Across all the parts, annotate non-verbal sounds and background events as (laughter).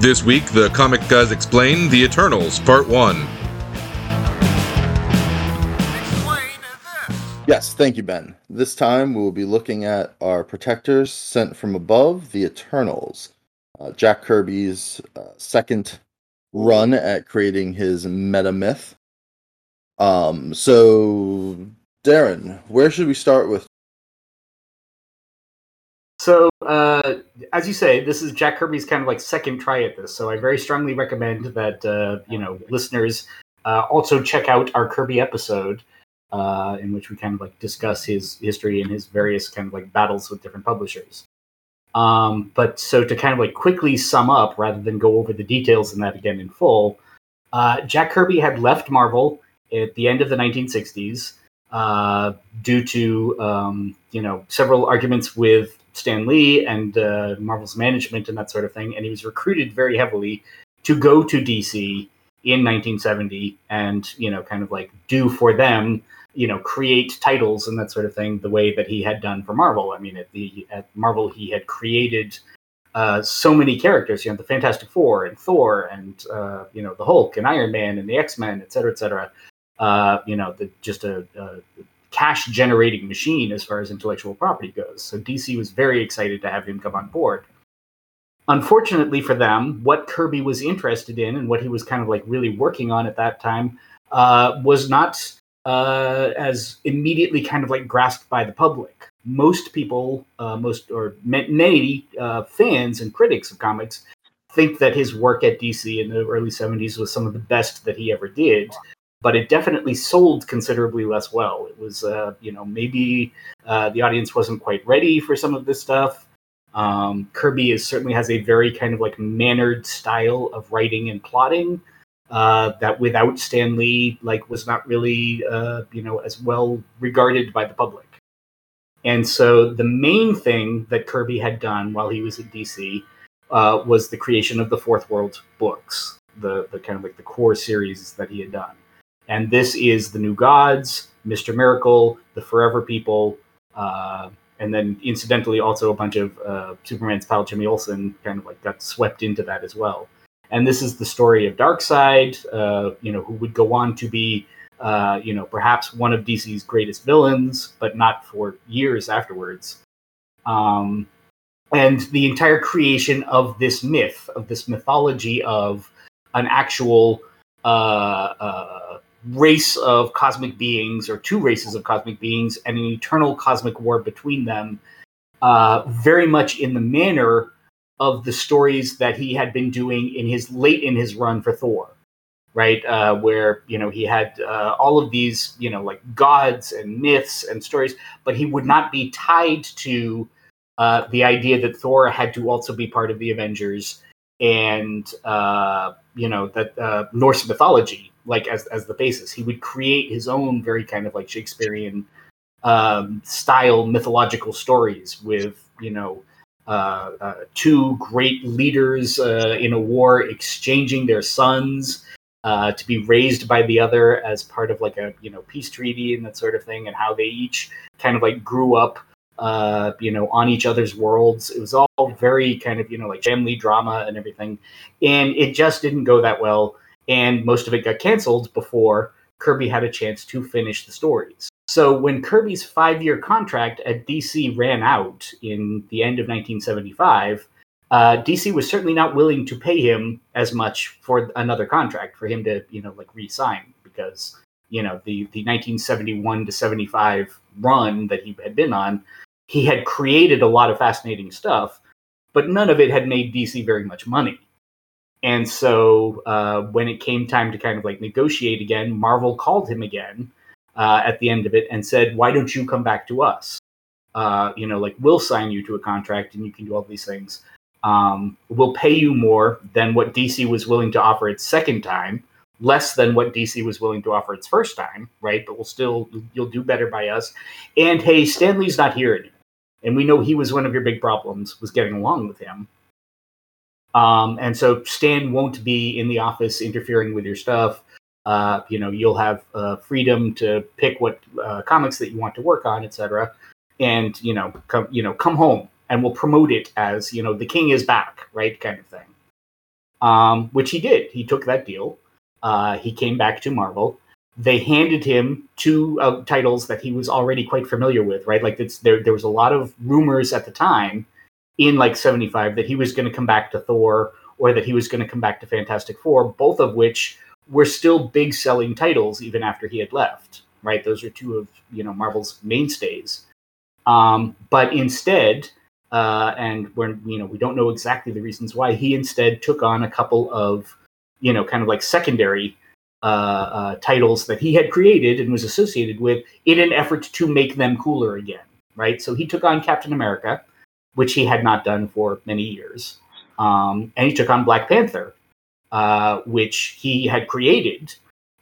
This week, the Comic Guys explain The Eternals, Part 1. Yes, thank you, Ben. This time we will be looking at our protectors sent from above, the Eternals. Uh, Jack Kirby's uh, second run at creating his meta myth. Um, so, Darren, where should we start with? So, uh, as you say, this is Jack Kirby's kind of like second try at this. So, I very strongly recommend that uh, you know listeners uh, also check out our Kirby episode, uh, in which we kind of like discuss his history and his various kind of like battles with different publishers. Um, but so to kind of like quickly sum up, rather than go over the details in that again in full, uh, Jack Kirby had left Marvel at the end of the 1960s uh, due to um, you know several arguments with Stan Lee and uh, Marvel's management and that sort of thing, and he was recruited very heavily to go to DC in 1970 and you know kind of like do for them you know create titles and that sort of thing the way that he had done for Marvel. I mean, at the at Marvel he had created uh, so many characters, you know, the Fantastic Four and Thor and uh, you know the Hulk and Iron Man and the X Men, et cetera, et cetera. Uh, you know, the, just a, a cash generating machine as far as intellectual property goes. So DC was very excited to have him come on board. Unfortunately for them, what Kirby was interested in and what he was kind of like really working on at that time uh, was not uh, as immediately kind of like grasped by the public. Most people, uh, most or many uh, fans and critics of comics think that his work at DC in the early 70s was some of the best that he ever did but it definitely sold considerably less well. It was, uh, you know, maybe uh, the audience wasn't quite ready for some of this stuff. Um, Kirby is certainly has a very kind of like mannered style of writing and plotting uh, that, without Stan Lee, like was not really, uh, you know, as well regarded by the public. And so the main thing that Kirby had done while he was at DC uh, was the creation of the Fourth World books, the the kind of like the core series that he had done and this is the New Gods, Mister Miracle, the Forever People, uh, and then incidentally also a bunch of uh, Superman's pal Jimmy Olsen kind of like got swept into that as well. And this is the story of Darkseid, uh, you know, who would go on to be, uh, you know, perhaps one of DC's greatest villains, but not for years afterwards. Um, and the entire creation of this myth, of this mythology of an actual uh, uh, race of cosmic beings or two races of cosmic beings and an eternal cosmic war between them uh, very much in the manner of the stories that he had been doing in his late in his run for thor right? Uh, where you know he had uh, all of these you know like gods and myths and stories but he would not be tied to uh, the idea that thor had to also be part of the avengers and uh, you know that uh, norse mythology like as as the basis. He would create his own very kind of like Shakespearean um, style mythological stories with you know uh, uh, two great leaders uh, in a war exchanging their sons uh, to be raised by the other as part of like a you know peace treaty and that sort of thing, and how they each kind of like grew up. Uh, you know, on each other's worlds. It was all very kind of, you know, like family drama and everything. And it just didn't go that well and most of it got canceled before Kirby had a chance to finish the stories. So when Kirby's five year contract at DC ran out in the end of 1975, uh, DC was certainly not willing to pay him as much for another contract for him to, you know, like re-sign because you know the the 1971 to 75 run that he had been on, he had created a lot of fascinating stuff, but none of it had made DC very much money. And so uh, when it came time to kind of like negotiate again, Marvel called him again uh, at the end of it and said, "Why don't you come back to us? Uh, you know, like we'll sign you to a contract and you can do all these things. Um, we'll pay you more than what DC was willing to offer its second time, less than what DC was willing to offer its first time, right? But we'll still you'll do better by us. And hey, Stan Lee's not here anymore, and we know he was one of your big problems was getting along with him." Um, and so Stan won't be in the office interfering with your stuff. Uh, you know, you'll have uh, freedom to pick what uh, comics that you want to work on, etc. And you know, come you know, come home, and we'll promote it as you know, the king is back, right, kind of thing. um, which he did. He took that deal. Uh, he came back to Marvel. They handed him two uh, titles that he was already quite familiar with, right? Like there, there was a lot of rumors at the time in like 75 that he was going to come back to Thor or that he was going to come back to Fantastic Four, both of which were still big selling titles even after he had left, right? Those are two of, you know, Marvel's mainstays. Um, but instead, uh, and when you know we don't know exactly the reasons why, he instead took on a couple of you know kind of like secondary uh, uh, titles that he had created and was associated with in an effort to make them cooler again, right? So he took on Captain America, which he had not done for many years, um, and he took on Black Panther, uh, which he had created,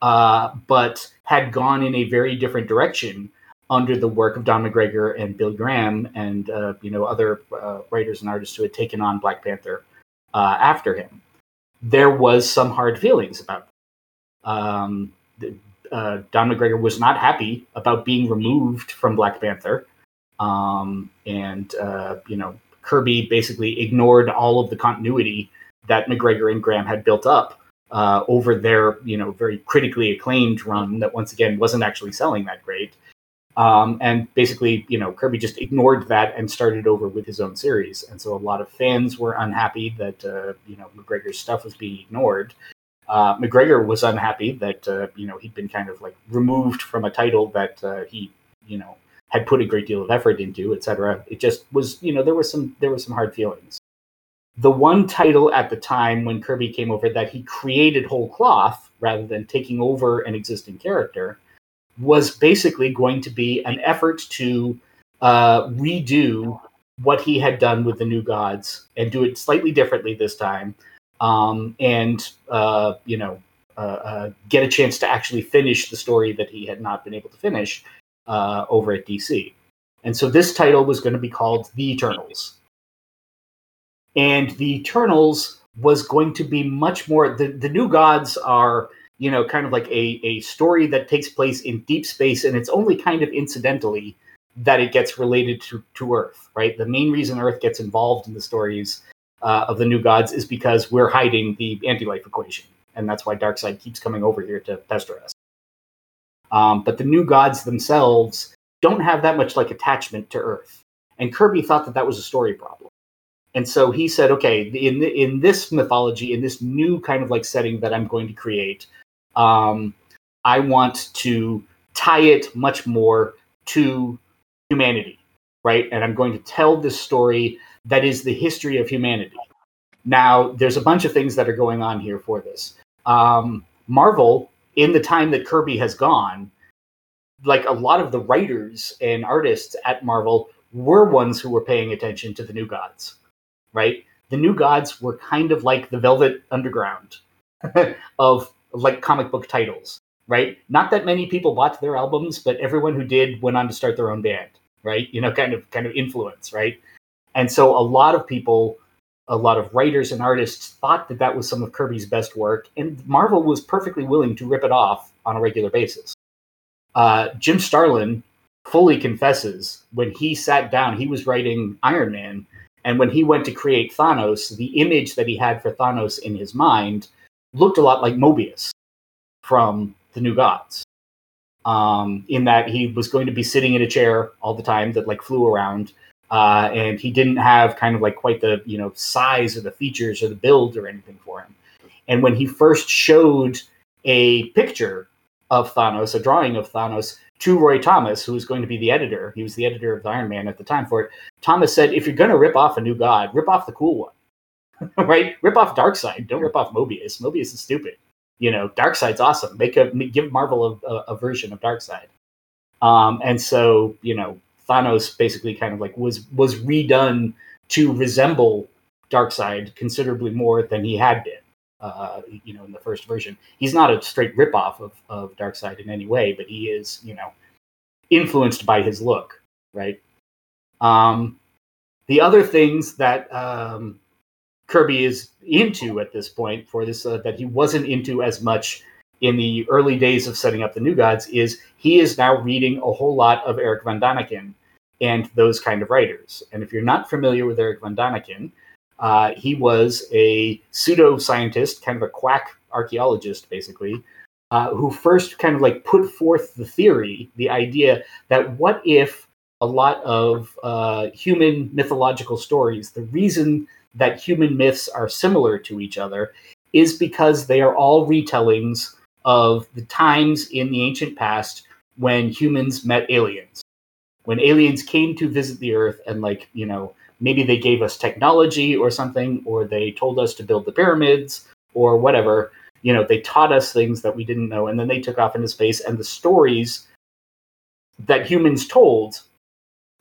uh, but had gone in a very different direction under the work of Don McGregor and Bill Graham and uh, you know other uh, writers and artists who had taken on Black Panther uh, after him. There was some hard feelings about. Um, uh, Don McGregor was not happy about being removed from Black Panther, um, and uh, you know Kirby basically ignored all of the continuity that McGregor and Graham had built up uh, over their you know very critically acclaimed run that once again wasn't actually selling that great um, and basically, you know, Kirby just ignored that and started over with his own series. And so a lot of fans were unhappy that, uh, you know, McGregor's stuff was being ignored. Uh, McGregor was unhappy that, uh, you know, he'd been kind of like removed from a title that uh, he, you know, had put a great deal of effort into, etc. It just was, you know, there was some, there were some hard feelings. The one title at the time when Kirby came over that he created whole cloth rather than taking over an existing character was basically going to be an effort to uh, redo what he had done with the New Gods and do it slightly differently this time, um, and uh, you know uh, uh get a chance to actually finish the story that he had not been able to finish uh, over at DC. And so this title was going to be called The Eternals. And The Eternals was going to be much more. The, the New Gods are you know, kind of like a, a story that takes place in deep space, and it's only kind of incidentally that it gets related to, to Earth, right? The main reason Earth gets involved in the stories uh, of the New Gods is because we're hiding the anti-life equation, and that's why Darkseid keeps coming over here to pester us. Um, but the New Gods themselves don't have that much like attachment to Earth, and Kirby thought that that was a story problem. And so he said, okay, in in this mythology, in this new kind of like setting that I'm going to create, um, I want to tie it much more to humanity, right? And I'm going to tell this story that is the history of humanity. Now, there's a bunch of things that are going on here for this. Um, Marvel, in the time that Kirby has gone, like a lot of the writers and artists at Marvel were ones who were paying attention to the new gods, right? The new gods were kind of like the Velvet Underground (laughs) of like comic book titles, right? Not that many people bought their albums, but everyone who did went on to start their own band, right? You know, kind of kind of influence, right? And so a lot of people, a lot of writers and artists thought that that was some of Kirby's best work, and Marvel was perfectly willing to rip it off on a regular basis. Uh, Jim Starlin fully confesses when he sat down, he was writing Iron Man, and when he went to create Thanos, the image that he had for Thanos in his mind looked a lot like Mobius from the New Gods. Um, in that he was going to be sitting in a chair all the time that like flew around, uh, and he didn't have kind of like quite the you know size or the features or the build or anything for him. And when he first showed a picture of Thanos, a drawing of Thanos, to Roy Thomas, who was going to be the editor, he was the editor of the Iron Man at the time for it. Thomas said, "If you're going to rip off a new god, rip off the cool one." (laughs) right? Rip off Darkseid. Don't rip off Mobius. Mobius is stupid. You know, Darkseid's awesome. Make a give Marvel a, a, a version of Darkseid. Um, and so you know, Thanos basically kind of like was was redone to resemble Darkseid considerably more than he had been. Uh, you know, in the first version, he's not a straight ripoff of of Darkseid in any way, but he is, you know, influenced by his look, right? Um, the other things that um, Kirby is into at this point for this uh, that he wasn't into as much in the early days of setting up the New Gods is he is now reading a whole lot of Eric Von Daniken and those kind of writers. And if you're not familiar with Eric Von Daniken, Uh, he was a pseudoscientist, kind of a quack archaeologist, basically, uh, who first kind of like put forth the theory, the idea that what if a lot of uh, human mythological stories, the reason that human myths are similar to each other is because they are all retellings of the times in the ancient past when humans met aliens. When aliens came to visit the earth and, like, you know, maybe they gave us technology or something, or they told us to build the pyramids or whatever. You know, they taught us things that we didn't know, and then they took off into space. And the stories that humans told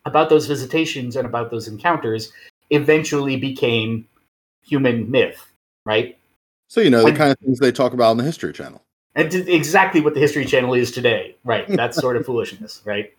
about those visitations and about those encounters eventually became human myth, right? So you know the kind of things they talk about on the History Channel, and exactly what the History Channel is today, right? that's sort of foolishness, right?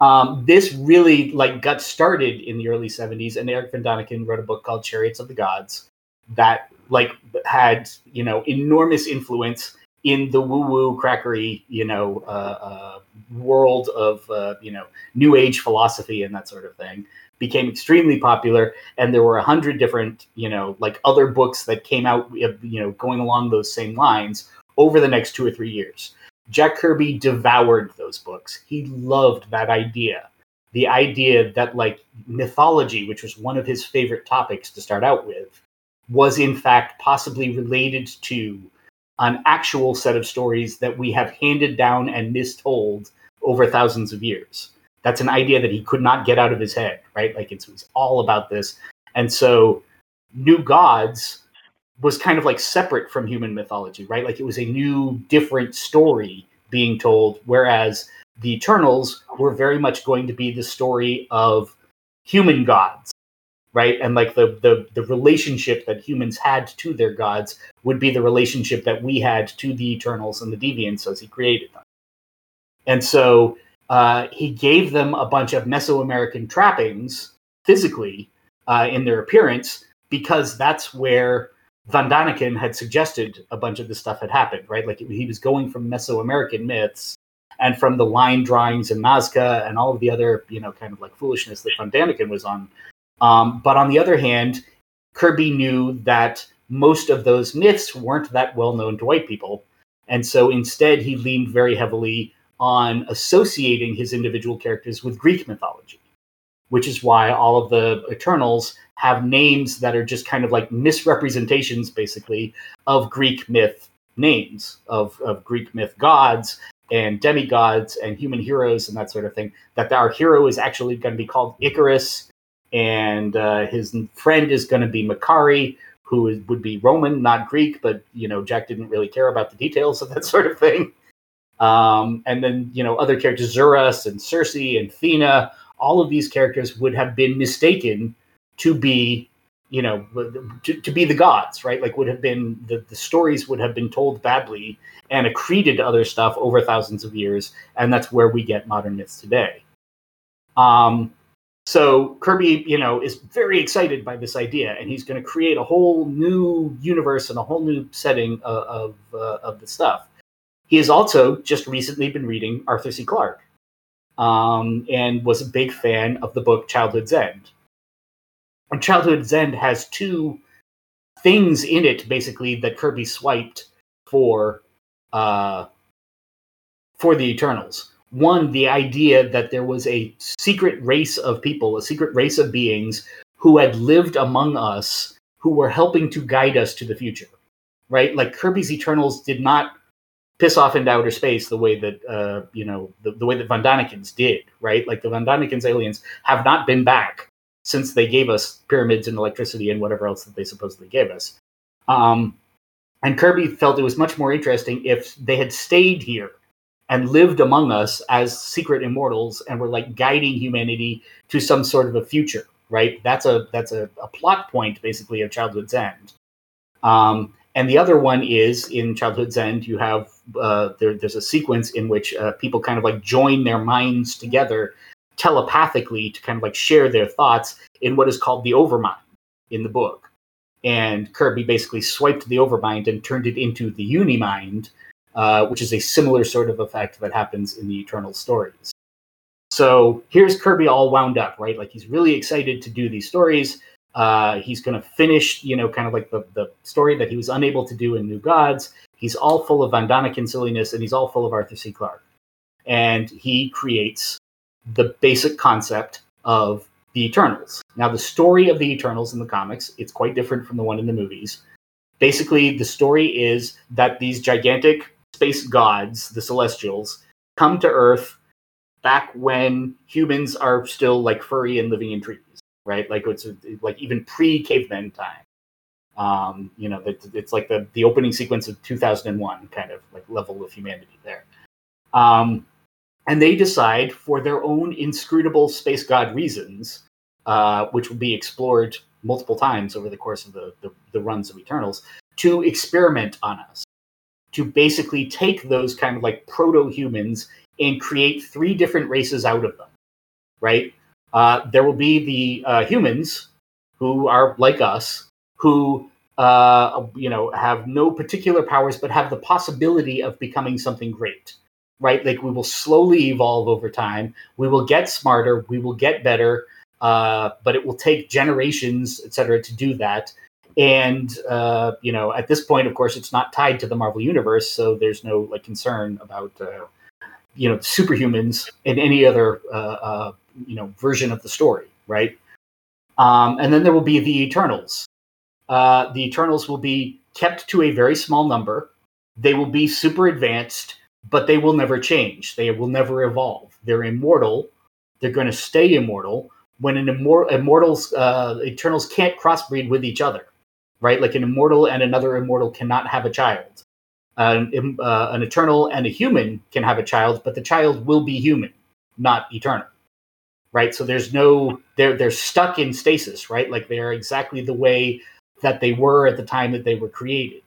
Um, this really like got started in the early '70s, and Eric von Daniken wrote a book called Chariots of the Gods that like had you know enormous influence in the woo woo crackery you know uh, uh, world of uh, you know new age philosophy and that sort of thing became extremely popular. And there were a hundred different you know like other books that came out you know going along those same lines over the next two or three years jack kirby devoured those books he loved that idea the idea that like mythology which was one of his favorite topics to start out with was in fact possibly related to an actual set of stories that we have handed down and mistold over thousands of years that's an idea that he could not get out of his head, right? Like it's, it's all about this. And so New Gods was kind of like separate from human mythology, right? Like it was a new, different story being told, whereas the Eternals were very much going to be the story of human gods, right? And like the the the relationship that humans had to their gods would be the relationship that we had to the Eternals and the Deviants as he created them. And so uh, he gave them a bunch of Mesoamerican trappings physically uh, in their appearance because that's where Von Daniken had suggested a bunch of this stuff had happened, right? Like he was going from Mesoamerican myths and from the line drawings in Nazca and all of the other, you know, kind of like foolishness that Von Daniken was on. Um, but on the other hand, Kirby knew that most of those myths weren't that well known to white people. And so instead, he leaned very heavily on associating his individual characters with Greek mythology, which is why all of the Eternals have names that are just kind of like misrepresentations, basically, of Greek myth names, of, of Greek myth gods and demigods and human heroes and that sort of thing. That our hero is actually going to be called Ikaris, and uh, his friend is going to be Makkari, who would be Roman, not Greek, but you know Jack didn't really care about the details of that (laughs) sort of thing. Um, and then, you know, other characters, Zuras and Circe and Thena, all of these characters would have been mistaken to be, you know, to, to be the gods, right? Like would have been, the, the stories would have been told badly and accreted to other stuff over thousands of years. And that's where we get modern myths today. Um, so Kirby, you know, is very excited by this idea, and he's going to create a whole new universe and a whole new setting of of, uh, of the stuff. He has also just recently been reading Arthur C. Clarke um, and was a big fan of the book Childhood's End. And Childhood's End has two things in it, basically, that Kirby swiped for uh, for the Eternals. One, the idea that there was a secret race of people, a secret race of beings who had lived among us, who were helping to guide us to the future. Right? Like Kirby's Eternals did not piss off into outer space the way that uh, you know the, the way that Von Danikens did, right? Like the Von Danikens aliens have not been back since they gave us pyramids and electricity and whatever else that they supposedly gave us. Um, and Kirby felt it was much more interesting if they had stayed here and lived among us as secret immortals and were like guiding humanity to some sort of a future, right? That's a that's a, a plot point basically of Childhood's End. Um, and the other one is in Childhood's End, you have uh, there, there's a sequence in which uh, people kind of like join their minds together telepathically to kind of like share their thoughts in what is called the Overmind in the book. And Kirby basically swiped the Overmind and turned it into the Unimind, uh, which is a similar sort of effect that happens in the Eternal stories. So here's Kirby all wound up, right? Like he's really excited to do these stories. Uh, he's going to finish, you know, kind of like the, the story that he was unable to do in New Gods. He's all full of Von silliness, and he's all full of Arthur C. Clarke. And he creates the basic concept of the Eternals. Now, the story of the Eternals in the comics, it's quite different from the one in the movies. Basically, the story is that these gigantic space gods, the Celestials, come to Earth back when humans are still like furry and living in trees, right? Like it's like even pre-caveman time. Um, you know, it's like the the opening sequence of 2001 kind of like level of humanity there. Um, and they decide for their own inscrutable space god reasons, uh, which will be explored multiple times over the course of the, the, the runs of Eternals, to experiment on us, to basically take those kind of like proto humans and create three different races out of them, right? Uh, there will be the uh, humans who are like us, who uh, you know have no particular powers but have the possibility of becoming something great right? Like we will slowly evolve over time. We will get smarter. We will get better. Uh, but it will take generations, et cetera, to do that. And uh, you know, at this point, of course, it's not tied to the Marvel universe, so there's no like concern about uh, you know superhumans in any other uh, uh, you know version of the story, right? Um, and then there will be the Eternals. Uh, the Eternals will be kept to a very small number. They will be super advanced but they will never change. They will never evolve. They're immortal. They're going to stay immortal. When an immor- immortals, uh, Eternals can't crossbreed with each other, right? Like an immortal and another immortal cannot have a child. Uh, an Eternal and a human can have a child, but the child will be human, not eternal, right? So there's no they're they're stuck in stasis, right? Like they are exactly the way that they were at the time that they were created.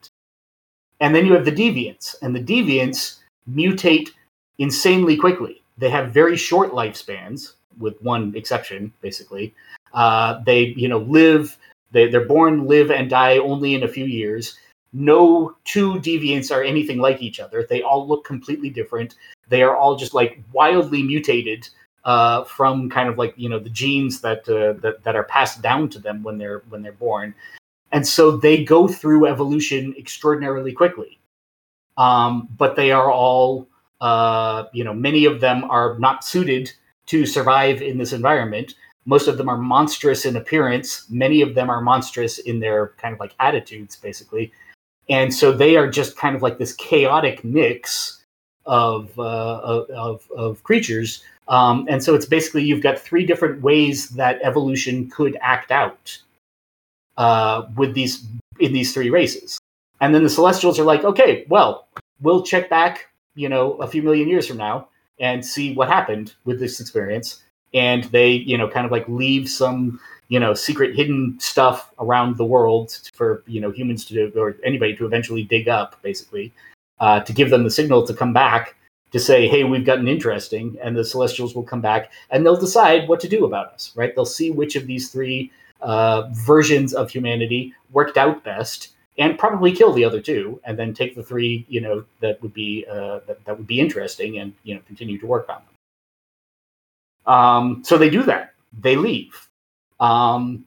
And then you have the deviants, and the deviants mutate insanely quickly. They have very short lifespans, with one exception, basically. Uh, they, you know, live. They, they're born, live, and die only in a few years. No two deviants are anything like each other. They all look completely different. They are all just like wildly mutated uh, from kind of like you know the genes that, uh, that that are passed down to them when they're when they're born, and so they go through evolution extraordinarily quickly um, but they are all, uh, you know, many of them are not suited to survive in this environment. Most of them are monstrous in appearance. Many of them are monstrous in their kind of like attitudes, basically. And so they are just kind of like this chaotic mix of uh, of, of creatures. Um, and so it's basically you've got three different ways that evolution could act out uh, with these in these three races. And then the Celestials are like, okay, well, we'll check back, you know, a few million years from now and see what happened with this experience. And they, you know, kind of like leave some, you know, secret hidden stuff around the world for, you know, humans to do or anybody to eventually dig up, basically, uh, to give them the signal to come back to say, hey, we've gotten interesting. And the Celestials will come back and they'll decide what to do about us, right? They'll see which of these three uh, versions of humanity worked out best and probably kill the other two, and then take the three, you know, that would be uh, that, that would be interesting, and you know, continue to work on them. Um, so they do that. They leave. Um,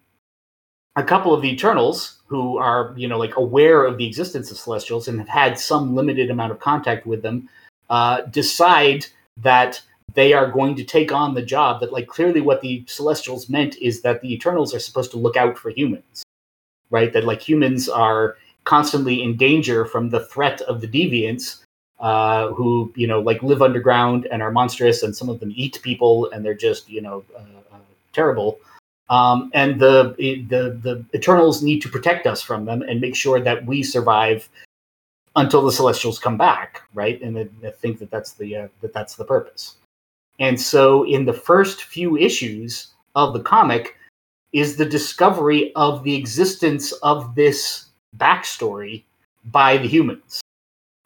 a couple of the Eternals who are, you know, like aware of the existence of Celestials and have had some limited amount of contact with them, uh, decide that they are going to take on the job. That, like, clearly, what the Celestials meant is that the Eternals are supposed to look out for humans right? That like humans are constantly in danger from the threat of the deviants uh, who you know like live underground and are monstrous, and some of them eat people, and they're just you know uh, uh, terrible. Um, and the the the Eternals need to protect us from them and make sure that we survive until the Celestials come back, right? And I think that that's the uh, that that's the purpose. And so, in the first few issues of the comic, is the discovery of the existence of this backstory by the humans,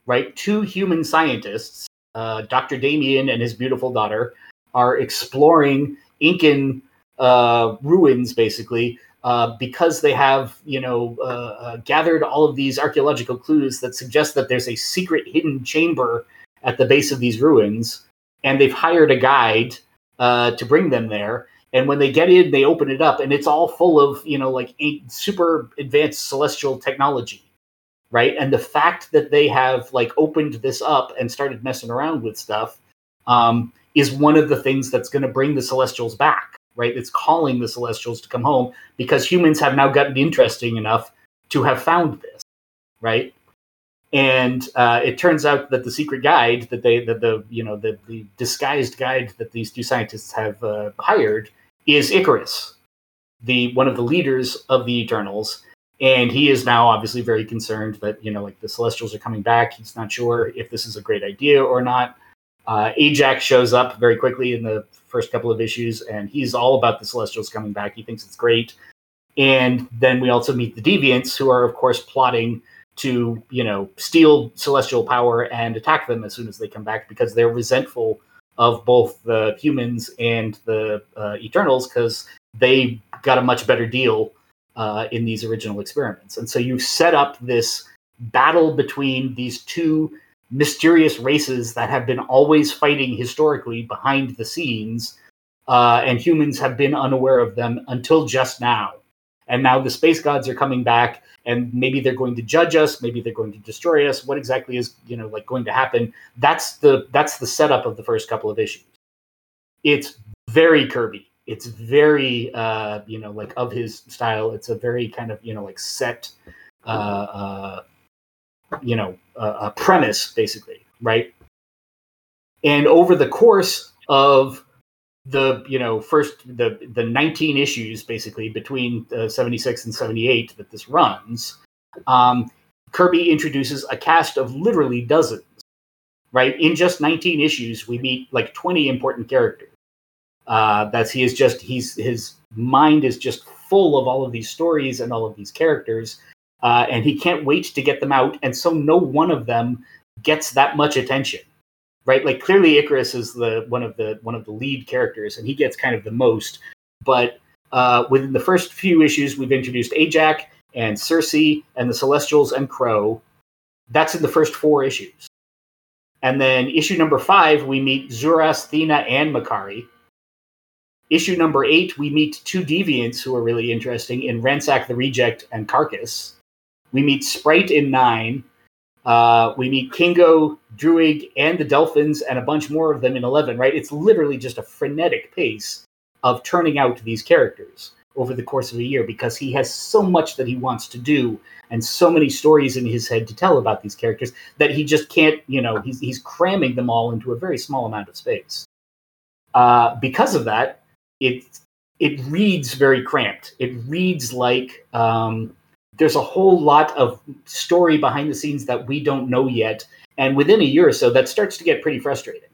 right? Two human scientists, uh, Dr. Damian and his beautiful daughter, are exploring Incan uh, ruins, basically, uh, because they have, you know, uh, uh, gathered all of these archaeological clues that suggest that there's a secret hidden chamber at the base of these ruins, and they've hired a guide uh, to bring them there And when they get in, they open it up, and it's all full of you know like super advanced celestial technology, right? And the fact that they have like opened this up and started messing around with stuff um, is one of the things that's going to bring the Celestials back, right? It's calling the Celestials to come home because humans have now gotten interesting enough to have found this, right? And uh, it turns out that the secret guide that they, that the you know the the disguised guide that these two scientists have uh, hired is Ikaris, the one of the leaders of the Eternals, and he is now obviously very concerned that you know like the Celestials are coming back. He's not sure if this is a great idea or not. Uh, Ajax shows up very quickly in the first couple of issues, and he's all about the Celestials coming back. He thinks it's great. And then we also meet the Deviants, who are, of course, plotting to, you know, steal Celestial power and attack them as soon as they come back because they're resentful of both the humans and the uh, Eternals because they got a much better deal uh, in these original experiments. And so you set up this battle between these two mysterious races that have been always fighting historically behind the scenes, uh, and humans have been unaware of them until just now. And now the space gods are coming back, and maybe they're going to judge us, maybe they're going to destroy us. What exactly is you know like going to happen? That's the that's the setup of the first couple of issues. It's very Kirby. It's very uh, you know like of his style. It's a very kind of you know like set uh, uh, you know a premise basically right and over the course of the you know first the the 19 issues basically between uh, 76 and 78 that this runs um, kirby introduces a cast of literally dozens right in just 19 issues we meet like 20 important characters uh, that's he is just he's his mind is just full of all of these stories and all of these characters uh, and he can't wait to get them out. And so no one of them gets that much attention, right? Like clearly Ikaris is the one of the one of the lead characters, and he gets kind of the most. But uh, within the first few issues, we've introduced Ajax and Circe and the Celestials and Kro. That's in the first four issues. And then issue number five, we meet Zuras, Thena, and Makkari. Issue number eight, we meet two deviants who are really interesting in Ransack the Reject and Carcass. We meet Sprite in nine. Uh, we meet Kingo, Druig, and the Delphins, and a bunch more of them in 11, right? It's literally just a frenetic pace of turning out these characters over the course of a year because he has so much that he wants to do and so many stories in his head to tell about these characters that he just can't, you know, he's, he's cramming them all into a very small amount of space. Uh, because of that, it, it reads very cramped. It reads like, um, there's a whole lot of story behind the scenes that we don't know yet. And within a year or so, that starts to get pretty frustrating,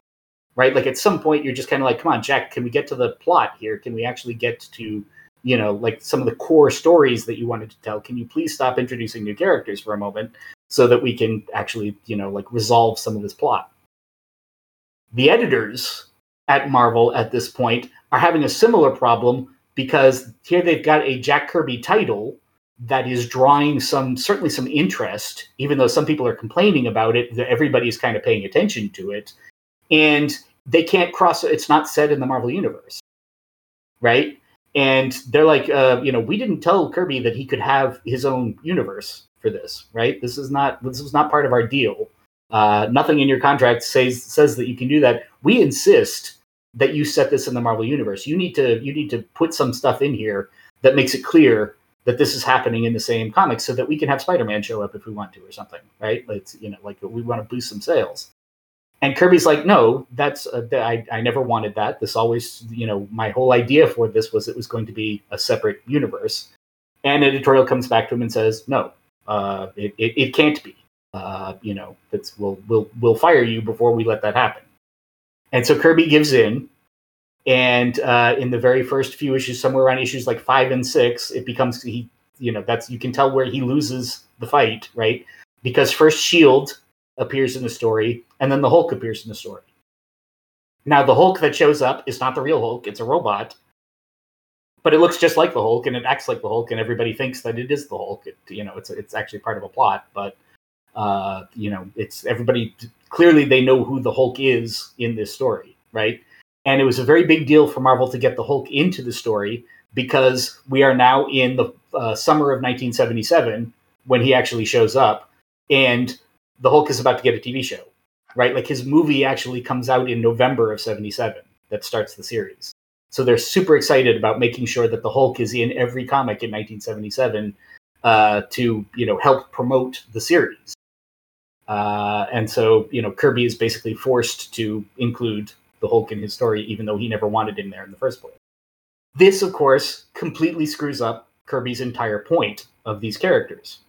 right? Like at some point, you're just kind of like, come on, Jack, can we get to the plot here? Can we actually get to, you know, like some of the core stories that you wanted to tell? Can you please stop introducing new characters for a moment so that we can actually, you know, like resolve some of this plot? The editors at Marvel at this point are having a similar problem because here they've got a Jack Kirby title that is drawing some certainly some interest, even though some people are complaining about it. That everybody's kind of paying attention to it, and they can't cross. It's not said in the Marvel universe, right? And they're like, uh, you know, we didn't tell Kirby that he could have his own universe for this, right? This is not this was not part of our deal. Uh, nothing in your contract says says that you can do that. We insist that you set this in the Marvel universe. You need to you need to put some stuff in here that makes it clear that this is happening in the same comics so that we can have Spider-Man show up if we want to or something, right? It's you know like we want to boost some sales. And Kirby's like, no, that's uh, I, I never wanted that. This always, you know, my whole idea for this was it was going to be a separate universe. And editorial comes back to him and says, no, uh, it, it, it can't be. Uh, you know, that's we'll we'll we'll fire you before we let that happen. And so Kirby gives in and uh, in the very first few issues, somewhere around issues like five and six, it becomes he, you know, that's you can tell where he loses the fight, right? Because first Shield appears in the story, and then the Hulk appears in the story. Now the Hulk that shows up is not the real Hulk; it's a robot, but it looks just like the Hulk, and it acts like the Hulk, and everybody thinks that it is the Hulk. It, you know, it's it's actually part of a plot, but uh, you know, it's everybody clearly they know who the Hulk is in this story, right? And it was a very big deal for Marvel to get the Hulk into the story because we are now in the uh, summer of 1977 when he actually shows up, and the Hulk is about to get a TV show, right? Like his movie actually comes out in November of 77 that starts the series. So they're super excited about making sure that the Hulk is in every comic in 1977 uh, to you know help promote the series. Uh, and so you know Kirby is basically forced to include the Hulk in his story, even though he never wanted him there in the first place. This, of course, completely screws up Kirby's entire point of these characters.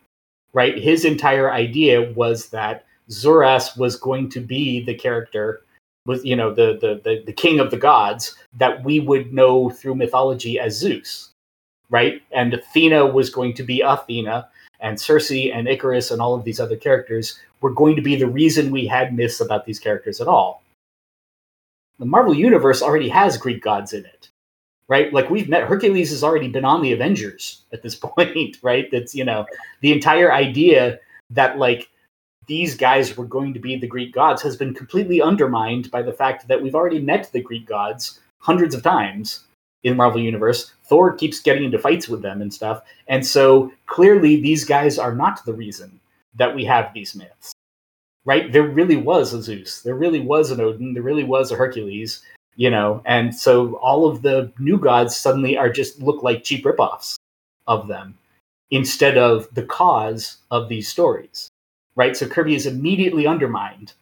Right? His entire idea was that Zuras was going to be the character was you know the, the the the king of the gods that we would know through mythology as Zeus, right? And Athena was going to be Athena, and Circe and Ikaris and all of these other characters were going to be the reason we had myths about these characters at all. The Marvel universe already has Greek gods in it, right? Like we've met Hercules has already been on the Avengers at this (laughs) point, right? That's you know the entire idea that like these guys were going to be the Greek gods has been completely undermined by the fact that we've already met the Greek gods hundreds of times in Marvel Universe. Thor keeps getting into fights with them and stuff. And so clearly these guys are not the reason that we have these myths. Right? There really was a Zeus. There really was an Odin. There really was a Hercules, you know, and so all of the new gods suddenly are just look like cheap ripoffs of them instead of the cause of these stories right? So Kirby is immediately undermined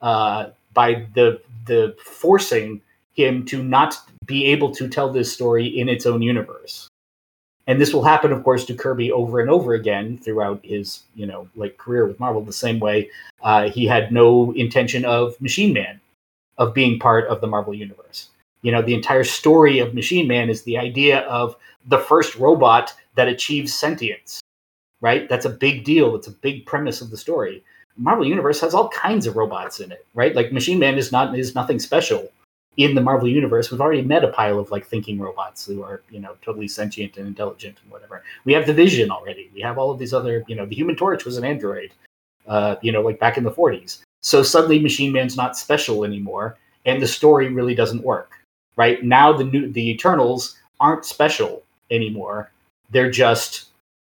uh, by the the forcing him to not be able to tell this story in its own universe. And this will happen, of course, to Kirby over and over again throughout his, you know, like career with Marvel. The same way uh, he had no intention of Machine Man, of being part of the Marvel universe. You know, the entire story of Machine Man is the idea of the first robot that achieves sentience right? That's a big deal. It's a big premise of the story. Marvel Universe has all kinds of robots in it, right? Like Machine Man is not is nothing special in the Marvel Universe. We've already met a pile of like thinking robots who are you know totally sentient and intelligent and whatever. We have the Vision already. We have all of these other you know the Human Torch was an android, uh, you know like back in the 40s. So suddenly Machine Man's not special anymore, and the story really doesn't work. Right now, the new the Eternals aren't special anymore. They're just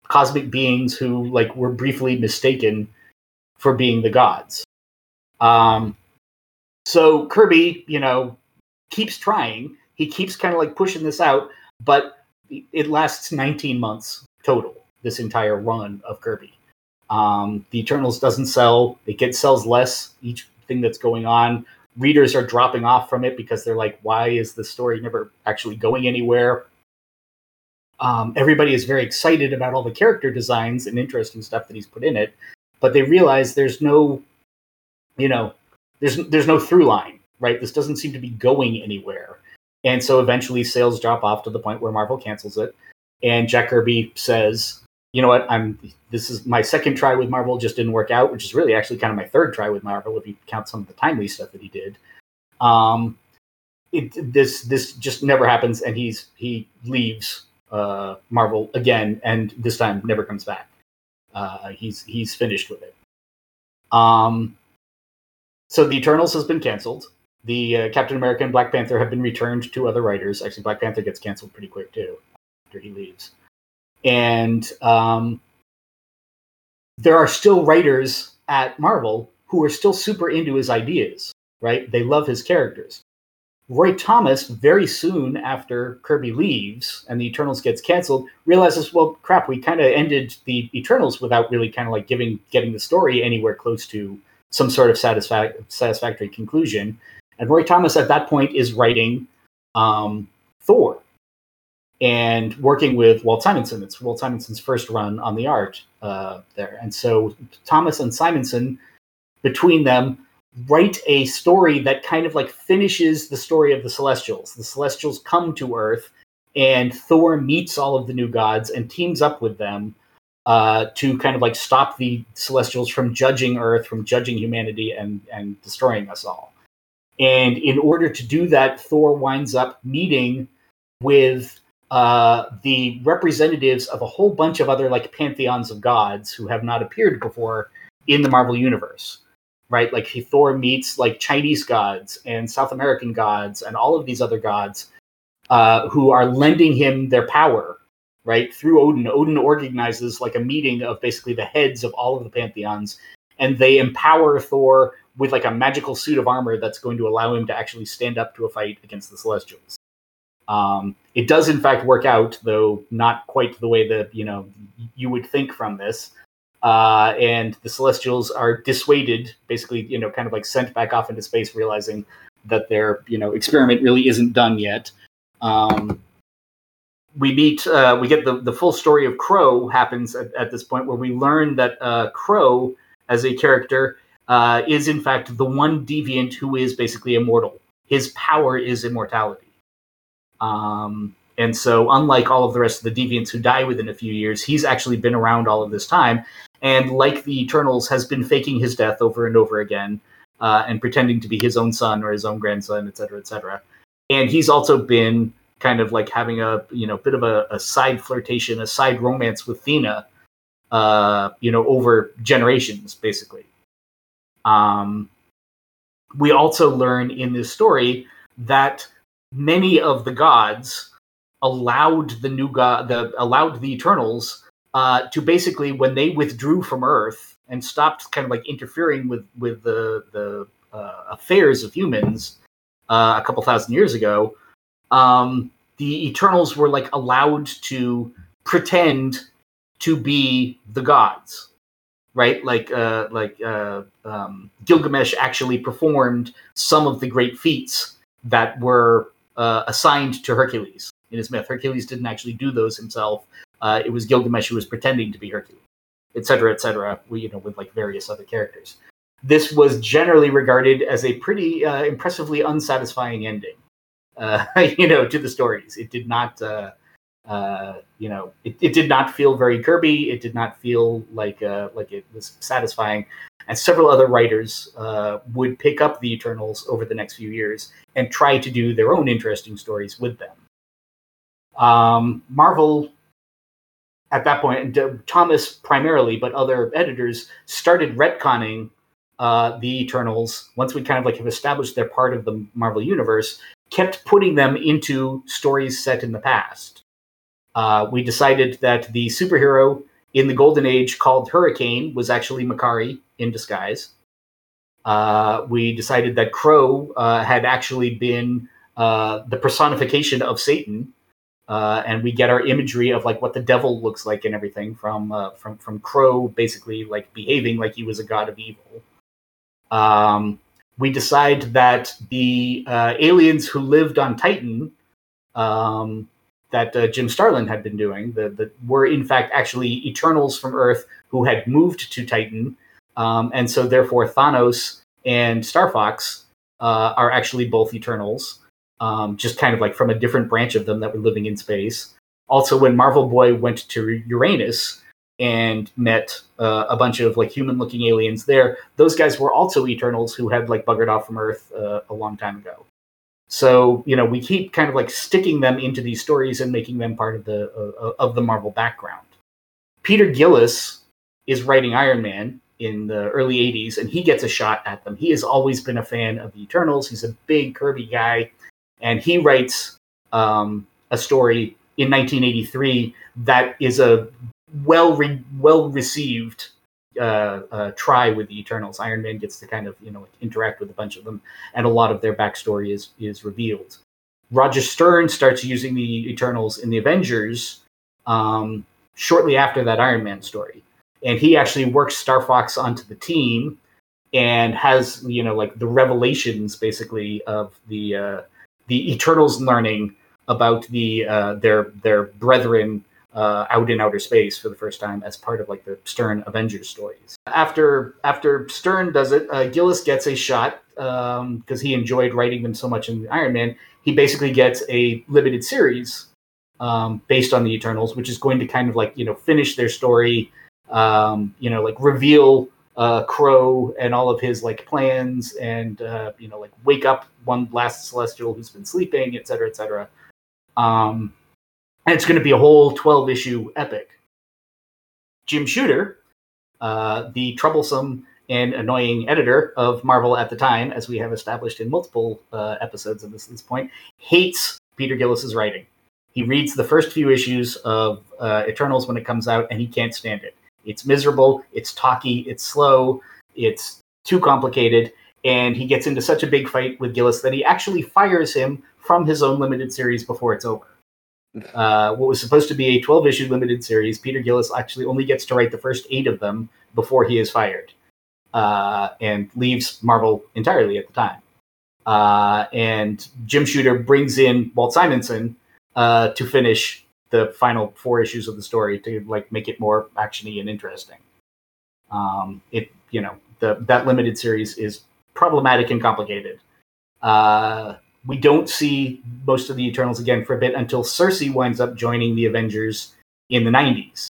cosmic beings who like were briefly mistaken for being the gods. Um, so Kirby, you know, keeps trying. He keeps kind of like pushing this out, but it lasts 19 months total. This entire run of Kirby. Um, the Eternals doesn't sell. It gets sells less each thing that's going on. Readers are dropping off from it because they're like, why is the story never actually going anywhere? Um, everybody is very excited about all the character designs and interesting stuff that he's put in it, but they realize there's no, you know, there's there's no through line, right? This doesn't seem to be going anywhere, and so eventually sales drop off to the point where Marvel cancels it, and Jack Kirby says, "You know what? I'm this is my second try with Marvel, just didn't work out, which is really actually kind of my third try with Marvel if you count some of the timely stuff that he did." Um, it, this this just never happens, and he's he leaves uh, Marvel again, and this time never comes back. Uh, he's he's finished with it. Um, so the Eternals has been canceled. The uh, Captain America and Black Panther have been returned to other writers. Actually, Black Panther gets canceled pretty quick too after he leaves. And um, there are still writers at Marvel who are still super into his ideas. Right? They love his characters. Roy Thomas, very soon after Kirby leaves and the Eternals gets canceled, realizes, well, crap, we kind of ended the Eternals without really kind of like giving getting the story anywhere close to some sort of satisfa- satisfactory conclusion. And Roy Thomas at that point is writing um, Thor and working with Walt Simonson. It's Walt Simonson's first run on the art uh, there. And so Thomas and Simonson, between them, write a story that kind of like finishes the story of the Celestials. The Celestials come to Earth, and Thor meets all of the new gods and teams up with them uh, to kind of like stop the Celestials from judging Earth, from judging humanity, and and destroying us all. And in order to do that, Thor winds up meeting with uh, the representatives of a whole bunch of other like pantheons of gods who have not appeared before in the Marvel universe right? Like he, Thor meets like Chinese gods and South American gods and all of these other gods uh, who are lending him their power, right? Through Odin. Odin organizes like a meeting of basically the heads of all of the pantheons, and they empower Thor with like a magical suit of armor that's going to allow him to actually stand up to a fight against the Celestials. Um, it does in fact work out, though not quite the way that you know you would think from this. Uh, and the Celestials are dissuaded, basically, you know, kind of like sent back off into space, realizing that their you know experiment really isn't done yet. Um, we meet, uh, we get the the full story of Kro happens at, at this point, where we learn that uh, Kro, as a character, uh, is in fact the one deviant who is basically immortal. His power is immortality. Um, and so, unlike all of the rest of the deviants who die within a few years, he's actually been around all of this time. And like the Eternals, has been faking his death over and over again uh, and pretending to be his own son or his own grandson, et cetera, et cetera. And he's also been kind of like having a you know bit of a, a side flirtation, a side romance with Thena, uh, you know, over generations, basically. Um, we also learn in this story that many of the gods allowed the new god, the allowed the Eternals uh, to basically, when they withdrew from Earth and stopped kind of like interfering with with the the uh, affairs of humans uh, a couple thousand years ago, um, the Eternals were like allowed to pretend to be the gods right? Like uh, like uh, um, Gilgamesh actually performed some of the great feats that were uh, assigned to Hercules in his myth. Hercules didn't actually do those himself. Uh, it was Gilgamesh who was pretending to be Hercules, etc., etc. You know with like various other characters. This was generally regarded as a pretty uh, impressively unsatisfying ending, uh, (laughs) you know, to the stories. It did not uh, you know, it, it did not feel very Kirby. It did not feel like uh, like it was satisfying. And several other writers uh, would pick up the Eternals over the next few years and try to do their own interesting stories with them. Um, Marvel, at that point, Thomas primarily, but other editors started retconning uh, the Eternals once we kind of like have established they're part of the Marvel universe. Kept putting them into stories set in the past uh, we decided that the superhero in the Golden Age called Hurricane was actually Makkari in disguise. Uh, we decided that Kro uh, had actually been uh, the personification of Satan, uh, and we get our imagery of like what the devil looks like and everything from uh, from from Kro, basically like behaving like he was a god of evil. Um, we decide that the aliens who lived on Titan um, that uh, Jim Starlin had been doing. that, were in fact actually Eternals from Earth who had moved to Titan, um, and so therefore Thanos and Star Fox uh, are actually both Eternals, um, just kind of like from a different branch of them that were living in space. Also, when Marvel Boy went to Uranus and met uh, a bunch of like human-looking aliens there, those guys were also Eternals who had like buggered off from Earth uh, a long time ago. So you know, we keep kind of like sticking them into these stories and making them part of the uh, of the Marvel background. Peter Gillis is writing Iron Man in the early 80s and he gets a shot at them. He has always been a fan of the Eternals. He's a big Kirby guy and he writes um, a story in 1983 that is a well re- well received uh, uh, try with the Eternals. Iron Man gets to kind of you know interact with a bunch of them, and a lot of their backstory is is revealed. Roger Stern starts using the Eternals in the Avengers um, shortly after that Iron Man story, and he actually works Star Fox onto the team and has you know like the revelations basically of the uh, the Eternals learning about the uh, their their brethren uh, out in outer space for the first time as part of like the Stern Avengers stories. After after Stern does it, uh, Gillis gets a shot because um, he enjoyed writing them so much in Iron Man. He basically gets a limited series um, based on the Eternals, which is going to kind of like you know finish their story, um, you know, like reveal uh, Kro and all of his like plans, and uh, you know, like wake up one last Celestial who's been sleeping, et cetera, et cetera. Um, and it's going to be a whole 12 issue epic. Jim Shooter, uh, the troublesome and annoying editor of Marvel at the time, as we have established in multiple uh, episodes of this, this point, hates Peter Gillis's writing. He reads the first few issues of uh, Eternals when it comes out, and he can't stand it. It's miserable. It's talky. It's slow. It's too complicated. And he gets into such a big fight with Gillis that he actually fires him from his own limited series before it's over. Uh, what was supposed to be a 12 issue limited series, Peter Gillis actually only gets to write the first eight of them before he is fired uh, and leaves Marvel entirely at the time. Uh, and Jim Shooter brings in Walt Simonson uh, to finish the final four issues of the story to like make it more actiony and interesting. Um, it you know the that limited series is problematic and complicated. Uh, we don't see most of the Eternals again for a bit until Cersei winds up joining the Avengers in the 90s.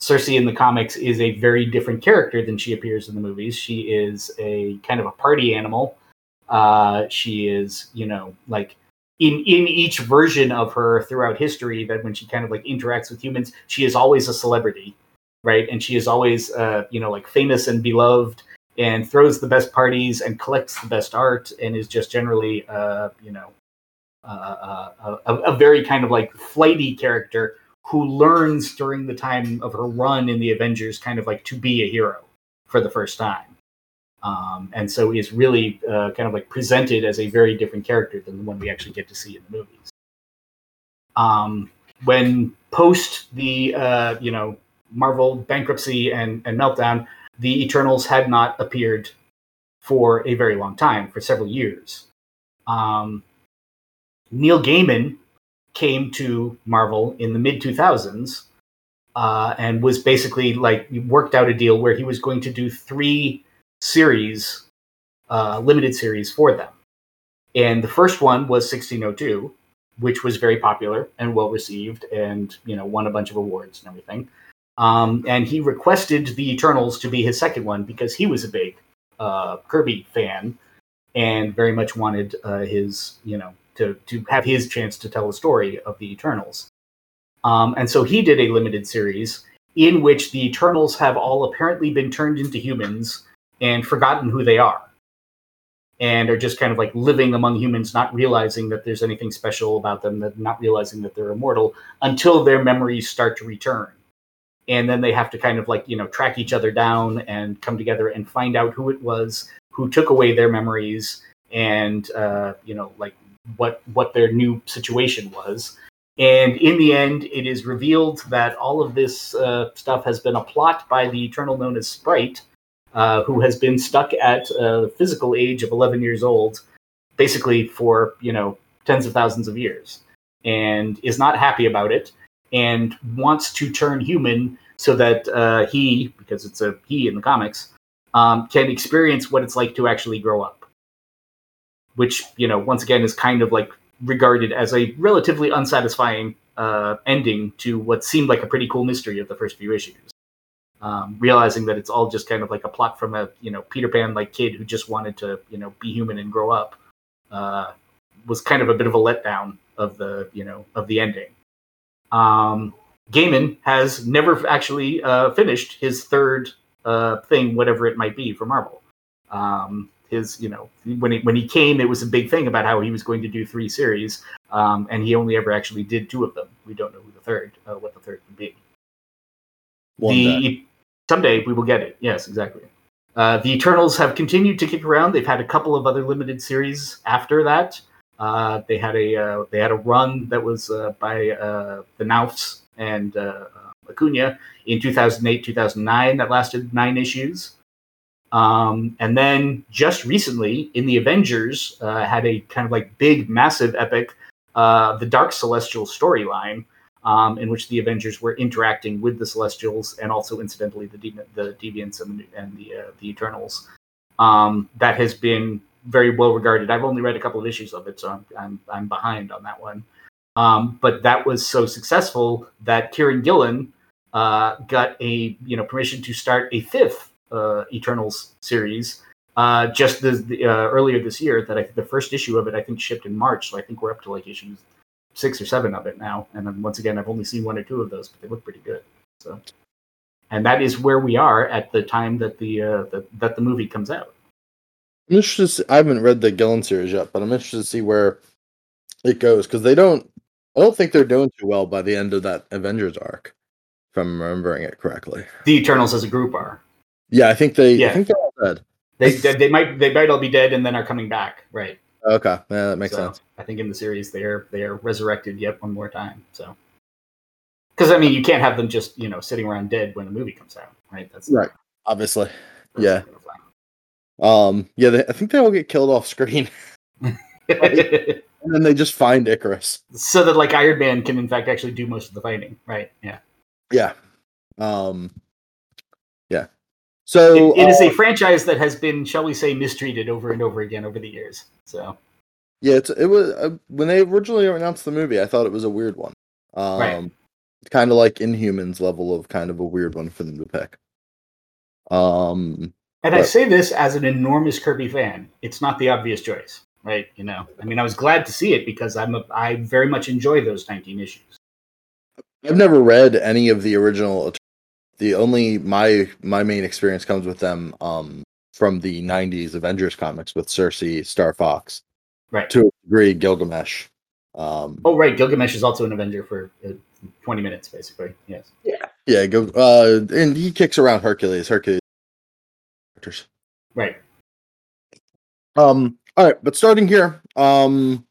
Cersei in the comics is a very different character than she appears in the movies. She is a kind of a party animal. Uh, she is, you know, like in in each version of her throughout history that when she kind of like interacts with humans, she is always a celebrity, right? And she is always, uh, you know, like famous and beloved and throws the best parties and collects the best art and is just generally, uh, you know, uh, uh a, a, very kind of like flighty character who learns during the time of her run in the Avengers kind of like to be a hero for the first time. Um, and so is really uh, kind of like presented as a very different character than the one we actually get to see in the movies. Um, when post the uh, you know Marvel bankruptcy and, and meltdown, the Eternals had not appeared for a very long time, for several years. Um, Neil Gaiman came to Marvel in the mid 2000s uh, and was basically like worked out a deal where he was going to do three series, uh, limited series for them. And the first one was 1602, which was very popular and well received, and you know won a bunch of awards and everything. Um, and he requested the Eternals to be his second one because he was a big uh, Kirby fan and very much wanted uh, his, you know, to to have his chance to tell a story of the Eternals. Um, and so he did a limited series in which the Eternals have all apparently been turned into humans and forgotten who they are, and are just kind of like living among humans, not realizing that there's anything special about them, that not realizing that they're immortal until their memories start to return. And then they have to kind of like, you know, track each other down and come together and find out who it was who took away their memories and, uh, you know, like what what their new situation was. And in the end, it is revealed that all of this uh, stuff has been a plot by the eternal known as Sprite, uh, who has been stuck at a physical age of 11 years old, basically for you know tens of thousands of years, and is not happy about it, and wants to turn human so that uh, he, because it's a he in the comics, um, can experience what it's like to actually grow up which you know once again is kind of like regarded as a relatively unsatisfying uh, ending to what seemed like a pretty cool mystery of the first few issues. Um, realizing that it's all just kind of like a plot from a you know Peter Pan like kid who just wanted to you know be human and grow up uh, was kind of a bit of a letdown of the you know of the ending. Um, Gaiman has never actually uh, finished his third uh, thing, whatever it might be, for Marvel. Um, his you know when he when he came it was a big thing about how he was going to do three series um, and he only ever actually did two of them. We don't know who the third uh, what the third would be. One the day. someday we will get it. Yes exactly. Uh, the eternals have continued to kick around. They've had a couple of other limited series after that uh, they had a uh, they had a run that was uh, by uh, the Knaufs and Acuna in 2008 2009 that lasted nine issues um, and then just recently in the Avengers uh, had a kind of like big, massive epic, uh, the Dark Celestial storyline, um, in which the Avengers were interacting with the Celestials and also incidentally the the Deviants and, and the uh, the Eternals. Um, that has been very well regarded. I've only read a couple of issues of it, so I'm I'm, I'm behind on that one. Um, but that was so successful that Kieron Gillen uh, got a you know permission to start a fifth uh, Eternals series uh, just the uh, earlier this year. That I the first issue of it I think shipped in March, so I think we're up to like issues six or seven of it now. And then once again, I've only seen one or two of those, but they look pretty good. So, and that is where we are at the time that the uh, the, that the movie comes out. I'm interested. To see, I haven't read the Gillen series yet, but I'm interested to see where it goes because they don't. I don't think they're doing too well by the end of that Avengers arc, if I'm remembering it correctly. The Eternals as a group are. Yeah, I think they. Yeah. I think they're all dead. They, they they might they might all be dead and then are coming back, right? Okay, yeah, that makes So, sense. I think in the series they're they're resurrected yet one more time. So, because I mean, you can't have them just you know sitting around dead when the movie comes out, right? That's Right. Obviously, Yeah. Um, yeah, they, I think they all get killed off screen, (laughs) and then they just find Ikaris. so that like Iron Man can in fact actually do most of the fighting, right? Yeah. Yeah, um, yeah. So it, it is uh, a franchise that has been, shall we say, mistreated over and over again over the years. So Yeah, it's it was uh, when they originally announced the movie. I thought it was a weird one. Um, Right. kind of like Inhumans level of kind of a weird one for them to pick. Um, And I say this as an enormous Kirby fan. It's not the obvious choice, right? You know, I mean, I was glad to see it because I'm a, I very much enjoy those 19 issues. I've never read any of the original. The only my my main experience comes with them um from the '90s Avengers comics with Cersei, Star Fox, Right. to a degree, Gilgamesh. Um, Oh, right. Gilgamesh is also an Avenger for uh, 20 minutes, basically. Yes. yeah, Gil, uh, and he kicks around Hercules. Hercules. Characters. Right. Um, all right, but starting here, um,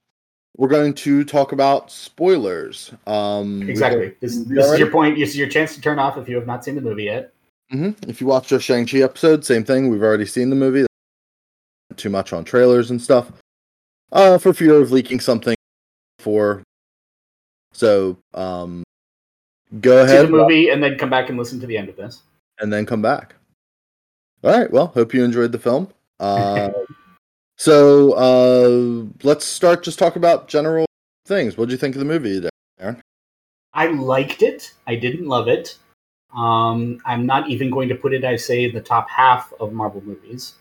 we're going to talk about spoilers. Um, Exactly. This, this is your point. This is your chance to turn off if you have not seen the movie yet. hmm If you watched our Shang Chi episode, same thing. We've already seen the movie. Too much on trailers and stuff. Uh, for fear of leaking something. For so, um, go See ahead the movie and then come back and listen to the end of this. and then come back. All right. Well, hope you enjoyed the film. (laughs) Uh, so uh, let's start. Just talk about general things. What do you think of the movie? Aaron? I liked it. I didn't love it. Um, I'm not even going to put it, I say, in the top half of Marvel movies.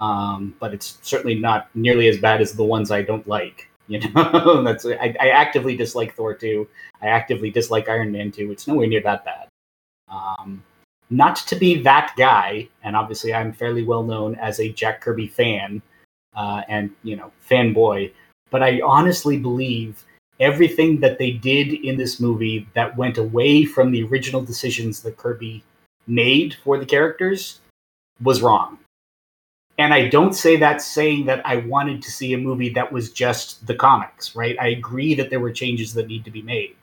Um, but it's certainly not nearly as bad as the ones I don't like. (laughs) You know, that's I, I actively dislike Thor 2. I actively dislike Iron Man 2. It's nowhere near that bad. Um, not to be that guy, and obviously I'm fairly well known as a Jack Kirby fan uh, and you know fanboy, but I honestly believe everything that they did in this movie that went away from the original decisions that Kirby made for the characters was wrong. And I don't say that saying that I wanted to see a movie that was just the comics, right? I agree that there were changes that need to be made.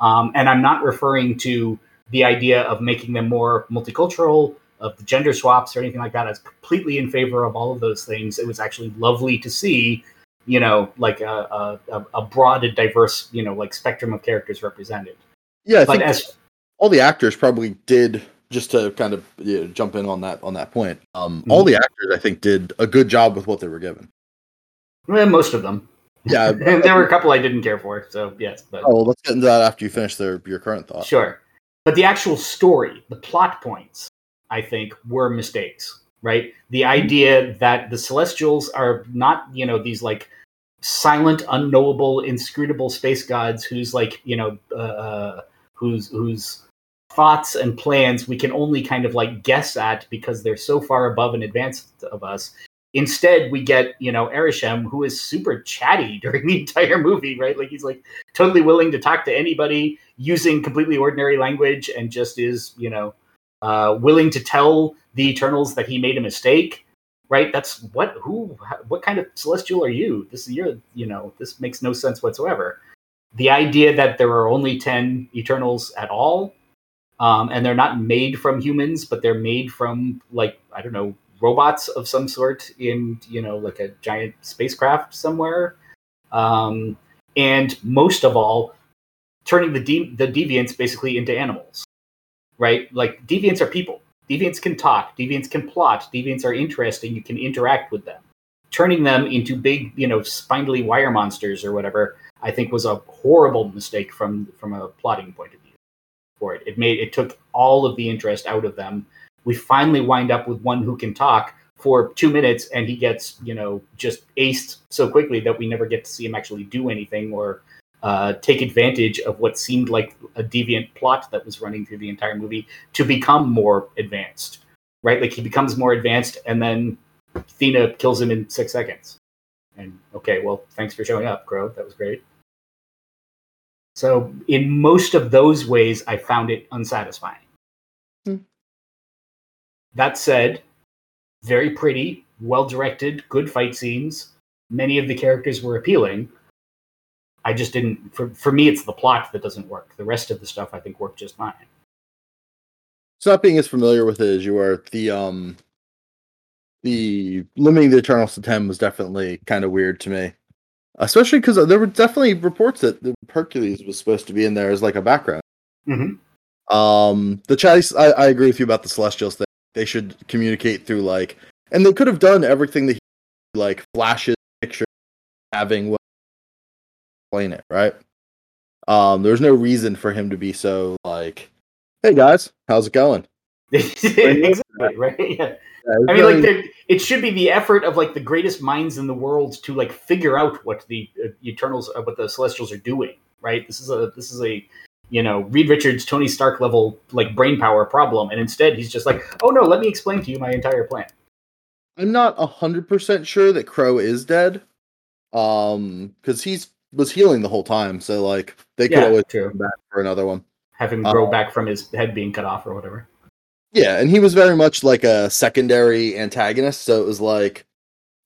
Um, and I'm not referring to the idea of making them more multicultural, of the gender swaps or anything like that. I was completely in favor of all of those things. It was actually lovely to see you know, like a, a, a broad and diverse, you know, like spectrum of characters represented. Yeah, I But think as all the actors probably did. Just to kind of you know, jump in on that on that point, um, Mm-hmm. all the actors I think did a good job with what they were given. well, most of them, Yeah. (laughs) and there were a couple I didn't care for. So yes, but oh, well, let's get into that after you finish their your current thought. sure. But the actual story, the plot points, I think, were mistakes. Right, the idea that the Celestials are not, you know, these like silent, unknowable, inscrutable space gods whose like, you know, uh, uh, whose whose thoughts and plans we can only kind of like guess at because they're so far above and advanced of us. Instead, we get you know Arishem, who is super chatty (laughs) during the entire movie, right? Like he's like totally willing to talk to anybody using completely ordinary language, and just is you know uh, willing to tell the Eternals that he made a mistake. Right? That's what who what kind of celestial are you? This is your you know this makes no sense whatsoever. The idea that there are only ten Eternals at all um, and they're not made from humans, but they're made from like I don't know robots of some sort in you know like a giant spacecraft somewhere. Um, and most of all, turning the de- the deviants basically into animals, right? Like deviants are people. Deviants can talk. Deviants can plot. Deviants are interesting. You can interact with them. Turning them into big, you know, spindly wire monsters or whatever, I think was a horrible mistake from from a plotting point of view for it. It made it took all of the interest out of them. We finally wind up with one who can talk for two minutes, and he gets you know just aced so quickly that we never get to see him actually do anything or uh, take advantage of what seemed like a deviant plot that was running through the entire movie to become more advanced, right? Like he becomes more advanced, and then Thena kills him in six seconds. And okay, well, thanks for showing up, Kro. That was great. So, in most of those ways, I found it unsatisfying. That said, very pretty, well directed, good fight scenes. Many of the characters were appealing. I just didn't. For for me, it's the plot that doesn't work. The rest of the stuff I think worked just fine. So not being as familiar with it as you are, the um the limiting the Eternals to ten was definitely kind of weird to me. Especially because there were definitely reports that the Hercules was supposed to be in there as like a background. Mm-hmm. Um, the Chatties, I, I agree with you about the Celestials thing. They should communicate through like, and they could have done everything that he like flashes, picture having what explain it, right? Um, there's no reason for him to be so like, hey guys, how's it going? (laughs) exactly right. (laughs) Yeah. I mean, like, there, it should be the effort of like the greatest minds in the world to like figure out what the uh, Eternals, uh, what the Celestials are doing. Right. This is a this is a you know Reed Richards, Tony Stark level like brain power problem, and instead he's just like, oh no, let me explain to you my entire plan. I'm not hundred percent sure that Kro is dead. Um, because he's was healing the whole time, so like they could Yeah, always true. come back for another one. Have him grow Uh, back from his head being cut off or whatever. Yeah, and he was very much like a secondary antagonist, so it was like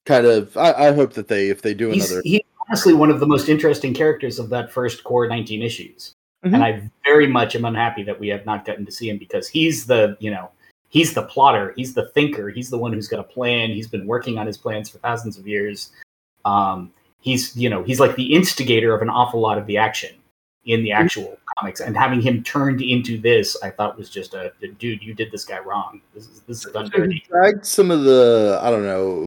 kind of. I, I hope that they, if they do He's, another, he's honestly one of the most interesting characters of that first core 19 issues. Mhm. And I very much am unhappy that we have not gotten to see him because he's the, you know, he's the plotter, he's the thinker, he's the one who's got a plan, he's been working on his plans for thousands of years. Um, he's, you know, he's like the instigator of an awful lot of the action in the actual comics and having him turned into this i thought was just a dude you did this guy wrong this is this is done he dirty dragged some of the I don't know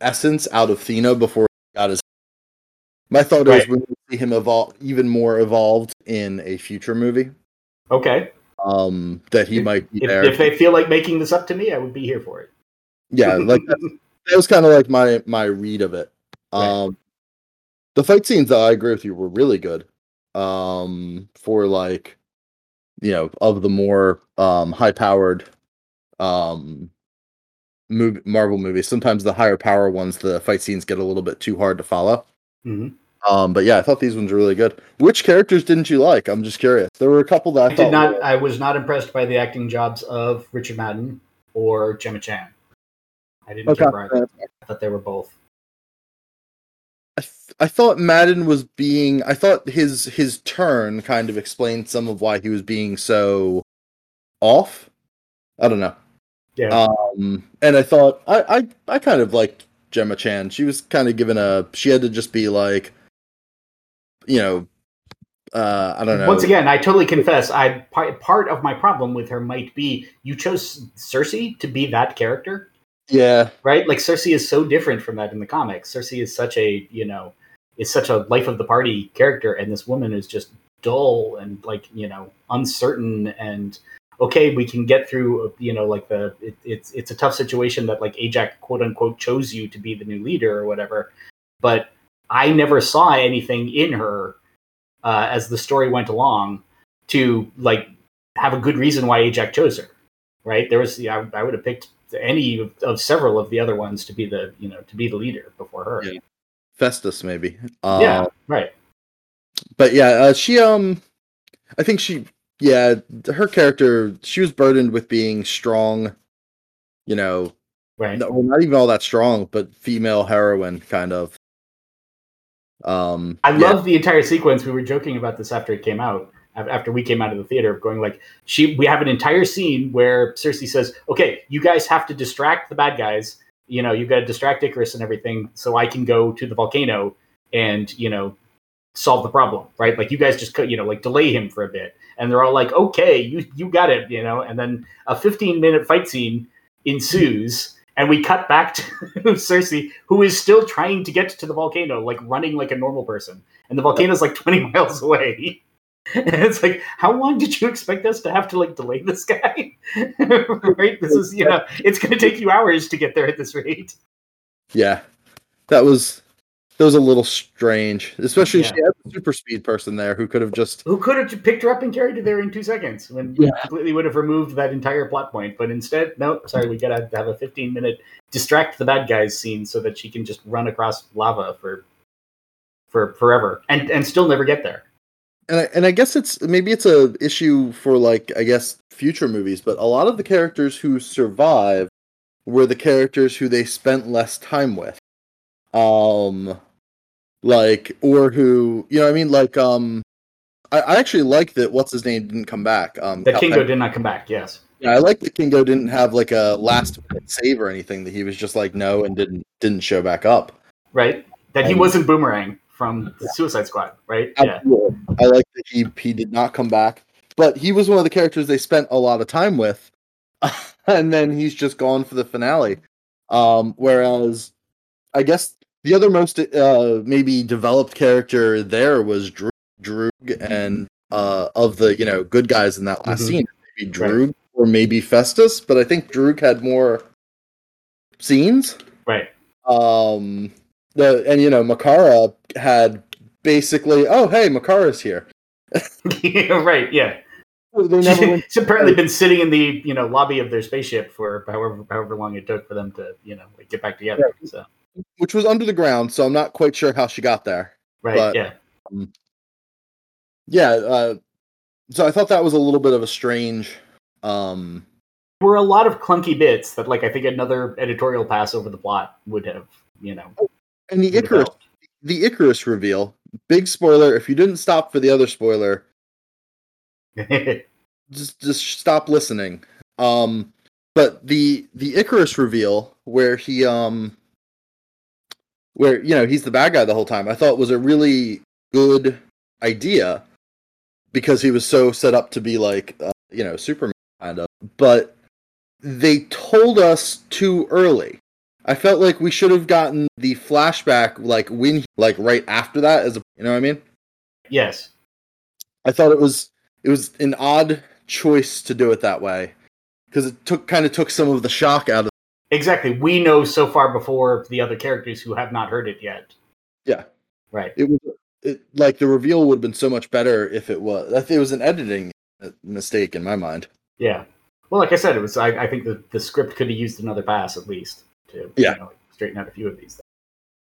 essence out of Thena before he got his. My thought Right. is we will see him evolve even more evolved in a future movie. okay Um, that he might be if, there. if they feel like making this up to me i would be here for it yeah, like that, (laughs) that was kind of like my my read of it. Right. Um, the fight scenes, though, I agree with you, were really good. Um, for like, you know, of the more um high powered um movie, Marvel movies. Sometimes the higher power ones, the fight scenes get a little bit too hard to follow. Mhm. Um, but yeah, I thought these ones were really good. Which characters didn't you like? I'm just curious. There were a couple that I, I thought did not. were- I was not impressed by the acting jobs of Richard Madden or Gemma Chan. I didn't Okay. care either. I thought they were both. I, th- I thought Madden was being. I thought his his turn kind of explained some of why he was being so off. I don't know. Yeah. Um, and I thought I I, I kind of liked Gemma Chan. She was kind of given a. She had to just be like, you know, uh, I don't know. Once again, I totally confess. I part, part of my problem with her might be you chose Cersei to be that character, yeah, right? Like Cersei is so different from that in the comics. Cersei is such a you know is such a life of the party character, and this woman is just dull and like you know uncertain and okay we can get through you know like the it, it's it's a tough situation that like Ajak quote unquote chose you to be the new leader or whatever but i never saw anything in her uh, as the story went along to like have a good reason why Ajak chose her right there was yeah, I, I would have picked any of, of several of the other ones to be the you know to be the leader before her Yeah. Phastos maybe. Uh, yeah right but yeah, uh, she um, I think she yeah, her character she was burdened with being strong. You know, right no, well, not even all that strong, but female heroine kind of. Um, I yeah. love the entire sequence. We were joking about this after it came out, after we came out of the theater, of going like, she. We have an entire scene where Cersei says, "Okay, you guys have to distract the bad guys. You know, you've got to distract Ikaris and everything, so I can go to the volcano and you know solve the problem, right? Like you guys just cut, you know, like delay him for a bit." And they're all like, "Okay, you you got it," you know. And then a 15 minute fight scene ensues. And we cut back to (laughs) Cersei, who is still trying to get to the volcano, like running like a normal person. And the volcano is like 20 (laughs) miles away. And it's like, how long did you expect us to have to like delay this guy? (laughs) right? This is, you know, it's going to take you hours to get there at this rate. yeah, that was that was a little strange, especially Yeah. she had a super speed person there who could have just Who could have picked her up and carried her there in two seconds when we Yeah. completely would have removed that entire plot point. But instead, no, sorry, we gotta have a 15 minute distract the bad guys scene so that she can just run across lava for for forever and and still never get there. and I, and I guess it's maybe it's a issue for like I guess future movies, but a lot of the characters who survive were the characters who they spent less time with, um, like or who you know what I mean like um, I, I actually like that what's his name didn't come back um That Cal- Kingo did not come back. Yes, yeah I like that Kingo didn't have like a last minute save or anything that he was just like no and didn't didn't show back up. right. That he Um, wasn't Boomerang from the Suicide Squad, right? Yeah, I like that he he did not come back, but he was one of the characters they spent a lot of time with, (laughs) and then he's just gone for the finale. Um, whereas, I guess the other most uh maybe developed character there was Druig, and uh of the you know good guys in that last Mhm. scene, maybe Right. Or maybe Phastos, but I think Druig had more scenes. right. Um, the and you know Makkari had basically, oh hey, Makkari's here. (laughs) right. Yeah. They never (laughs) went, She's apparently been sitting in the you know lobby of their spaceship for however however long it took for them to you know get back together. So which was under the ground, so I'm not quite sure how she got there. right. But- yeah. Yeah, uh, so I thought that was a little bit of a strange. Um, There were a lot of clunky bits that like I think another editorial pass over the plot would have you know. and the Ikaris, helped. the Ikaris reveal, big spoiler. If you didn't stop for the other spoiler, (laughs) just just stop listening. Um, but the the Ikaris reveal where he um where you know he's the bad guy the whole time, I thought was a really good idea because he was so set up to be like uh, you know Superman kind of. But they told us too early. I felt like we should have gotten the flashback like when like right after that as a you know what I mean? yes. I thought it was it was an odd choice to do it that way because it took kind of took some of the shock out of Exactly. We know so far before the other characters who have not heard it yet. Yeah. Right. it was it like the reveal would have been so much better if it was I think it was an editing mistake in my mind. Yeah. Well, like I said, it was. I, I think the, the script could have used another pass at least to Yeah. you know, straighten out a few of these. Things.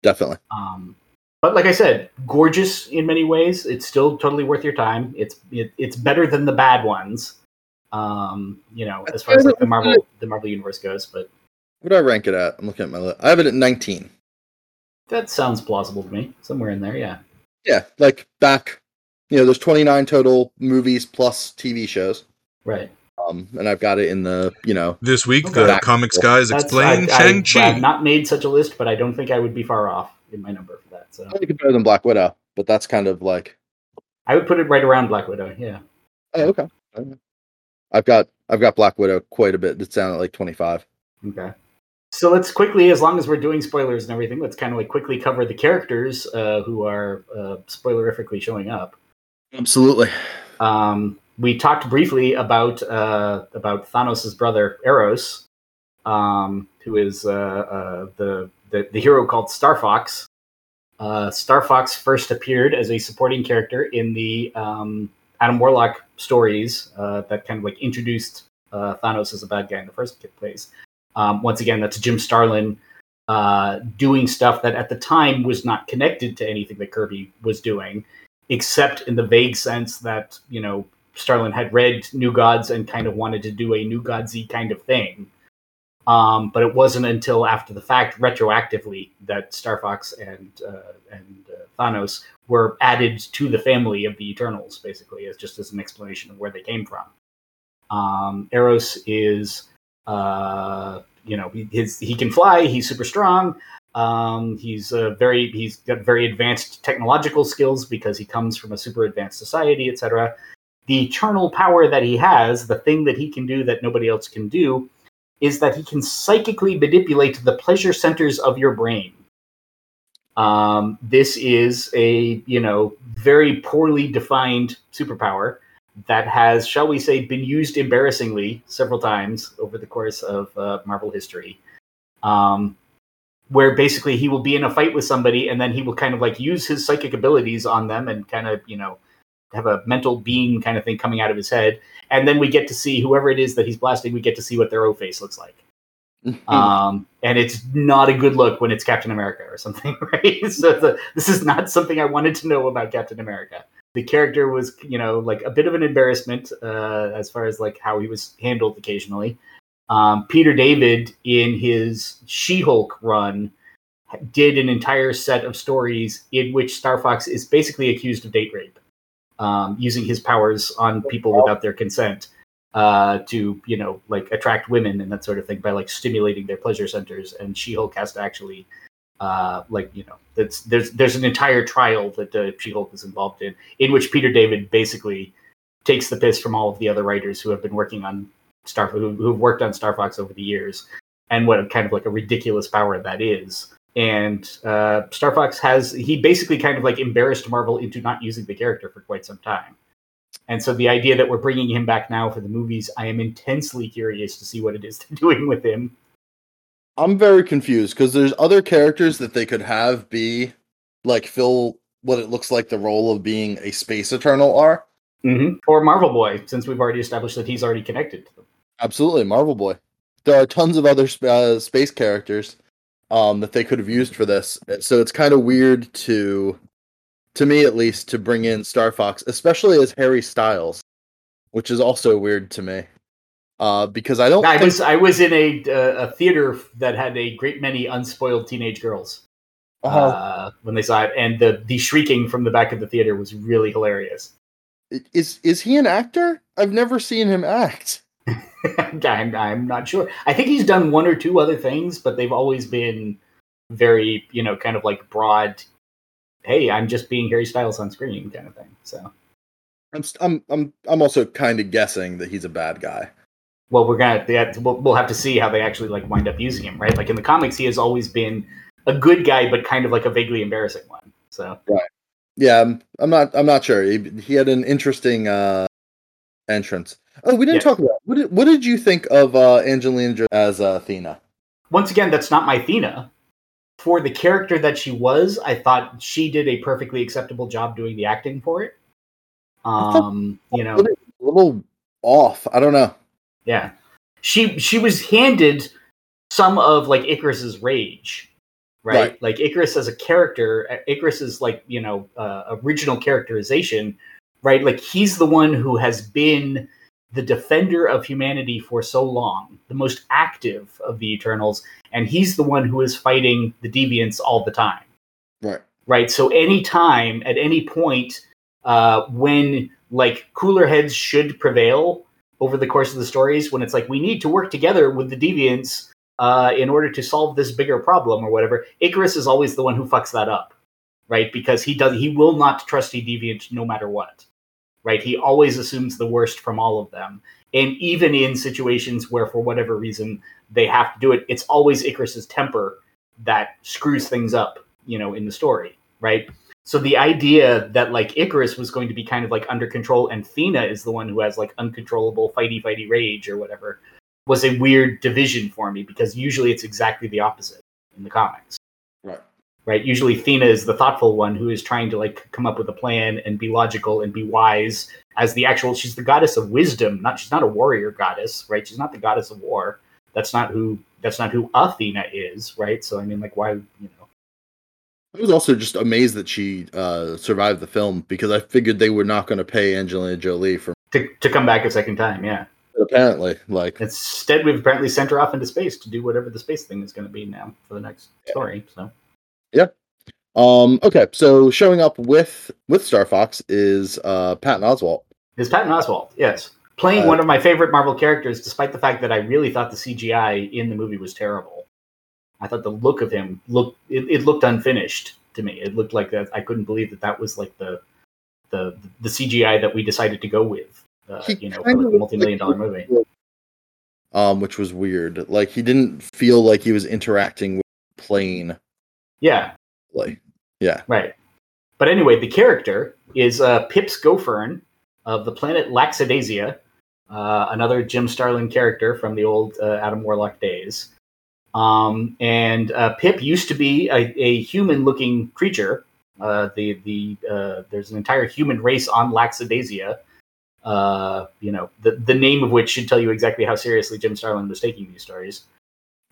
Definitely. Um, but like I said, gorgeous in many ways. It's still totally worth your time. It's it, it's better than the bad ones. Um, you know, as far as like the Marvel the Marvel universe goes. But What do I rank it at? I'm looking at my list. I have it at 19. that sounds plausible to me. Somewhere in there, yeah. Yeah, like back you know, there's 29 total movies plus TV shows. Right. Um and I've got it in the, you know, This week, Okay. the Comics Guys That's- explain I, I, Shang-Chi. I've not made such a list, but I don't think I would be far off in my number for that. So I think it's better than Black Widow, but that's kind of like I would put it right around Black Widow. Yeah. oh, okay. I've got I've got Black Widow quite a bit. It's down at like 25. Okay. So let's quickly, as long as we're doing spoilers and everything, let's kind of like quickly cover the characters uh, who are uh, spoilerifically showing up. Absolutely. Um, we talked briefly about uh, about Thanos' brother Eros, um, who is uh, uh, the, the the hero called Star Fox. Uh, Star Fox first appeared as a supporting character in the um, Adam Warlock stories uh, that kind of like introduced uh, Thanos as a bad guy in the first place. Um, once again, that's Jim Starlin uh, doing stuff that at the time was not connected to anything that Kirby was doing, except in the vague sense that you know Starlin had read New Gods and kind of wanted to do a New Godsy kind of thing. Um, but it wasn't until after the fact, retroactively, that Star Fox and uh, and uh, Thanos were added to the family of the Eternals, basically, as just as an explanation of where they came from. Um, Eros is, uh, you know, his he can fly. He's super strong. Um, he's uh, very he's got very advanced technological skills because he comes from a super advanced society, etc. The eternal power that he has, the thing that he can do that nobody else can do, is that he can psychically manipulate the pleasure centers of your brain. Um, this is a you know very poorly defined superpower that has, shall we say, been used embarrassingly several times over the course of uh, Marvel history. Um, where basically he will be in a fight with somebody and then he will kind of like use his psychic abilities on them and kind of you know have a mental beam kind of thing coming out of his head. And then we get to see whoever it is that he's blasting we get to see what their o face looks like. (laughs) Um, and it's not a good look when it's captain america or something (laughs) right? So the, this is not something i wanted to know about captain america the character was you know like a bit of an embarrassment uh, as far as like how he was handled occasionally um, Peter David in his She-Hulk run did an entire set of stories in which Star Fox is basically accused of date rape, um, using his powers on people without their consent uh, to, you know, like attract women and that sort of thing by like stimulating their pleasure centers. And She-Hulk has to actually, uh, like, you know, there's there's an entire trial that uh, She-Hulk is involved in, in which Peter David basically takes the piss from all of the other writers who have been working on Star who, who've worked on Star Fox over the years, and what a kind of like a ridiculous power that is. And uh, Star Fox has he basically kind of like embarrassed Marvel into not using the character for quite some time. And so the idea that we're bringing him back now for the movies, I am intensely curious to see what it is they're (laughs) doing with him. I'm very confused because there's other characters that they could have be like fill what it looks like the role of being a space eternal are. Mm-hmm. Or Marvel Boy, since we've already established that he's already connected to them. Absolutely, Marvel Boy. There are tons of other uh, space characters um, that they could have used for this. So it's kind of weird to, to me at least, to bring in Star Fox, especially as Harry Styles, which is also weird to me. Uh, because I don't. I think... was I was in a uh, a theater that had a great many unspoiled teenage girls uh-huh. uh, when they saw it, and the the shrieking from the back of the theater was really hilarious. Is is he an actor? I've never seen him act. (laughs) I'm, I'm not sure. I think he's done one or two other things, but they've always been very, you know, kind of like broad. Hey, I'm just being Harry Styles on screen, kind of thing. So, I'm I'm I'm I'm also kind of guessing that he's a bad guy. Well, we're gonna yeah, we'll, we'll have to see how they actually like wind up using him, right? Like in the comics, he has always been a good guy, but kind of like a vaguely embarrassing one. So, right. Yeah, I'm, I'm not. I'm not sure. He, he had an interesting uh, entrance. Oh, we didn't yeah. talk about what did, what did you think of uh, Angelina as uh, Athena? Once again, that's not my Athena. For the character that she was, I thought she did a perfectly acceptable job doing the acting for it. Um, you know, a little off. I don't know. Yeah, she she was handed some of like Ikaris's rage, right? right? Like Ikaris as a character, Ikaris is like you know uh, original characterization, right? Like he's the one who has been the defender of humanity for so long, the most active of the Eternals, and he's the one who is fighting the deviants all the time. Right. Right. So anytime, at any point, uh, when like cooler heads should prevail over the course of the stories, when it's like we need to work together with the deviants uh, in order to solve this bigger problem or whatever, Ikaris is always the one who fucks that up, right? Because he does he will not trust a deviant no matter what right? He always assumes the worst from all of them. And even in situations where, for whatever reason, they have to do it, it's always Ikaris's temper that screws things up, you know, in the story, right? So the idea that like Ikaris was going to be kind of like under control and Thena is the one who has like uncontrollable fighty fighty rage or whatever was a weird division for me because usually it's exactly the opposite in the comics right? Usually Thena is the thoughtful one who is trying to like come up with a plan and be logical and be wise as the actual she's the goddess of wisdom, not she's not a warrior goddess, right? She's not the goddess of war. That's not who that's not who Athena is, right? So I mean like why, you know. I was also just amazed that she uh, survived the film because I figured they were not going to pay Angelina Jolie for to to come back a second time, yeah. Apparently, like instead we've apparently sent her off into space to do whatever the space thing is going to be now for the next yeah. story. So yeah. Um, okay, so showing up with with Star Fox is uh, Patton Oswalt. Is Patton Oswalt? Yes, playing uh, one of my favorite Marvel characters, despite the fact that I really thought the CGI in the movie was terrible. I thought the look of him looked it, it looked unfinished to me. It looked like that. I couldn't believe that that was like the the the CGI that we decided to go with. Uh, you know, for like a multi-million dollar movie. Um, which was weird. Like he didn't feel like he was interacting with plane yeah. Like, yeah. Right. But anyway, the character is uh, Pips Gofern of the planet Laxidazia, uh, another Jim Starlin character from the old uh, Adam Warlock days. Um, and uh, Pip used to be a, a human-looking creature. Uh, the the uh, there's an entire human race on Laxidazia. Uh, you know, the the name of which should tell you exactly how seriously Jim Starlin was taking these stories.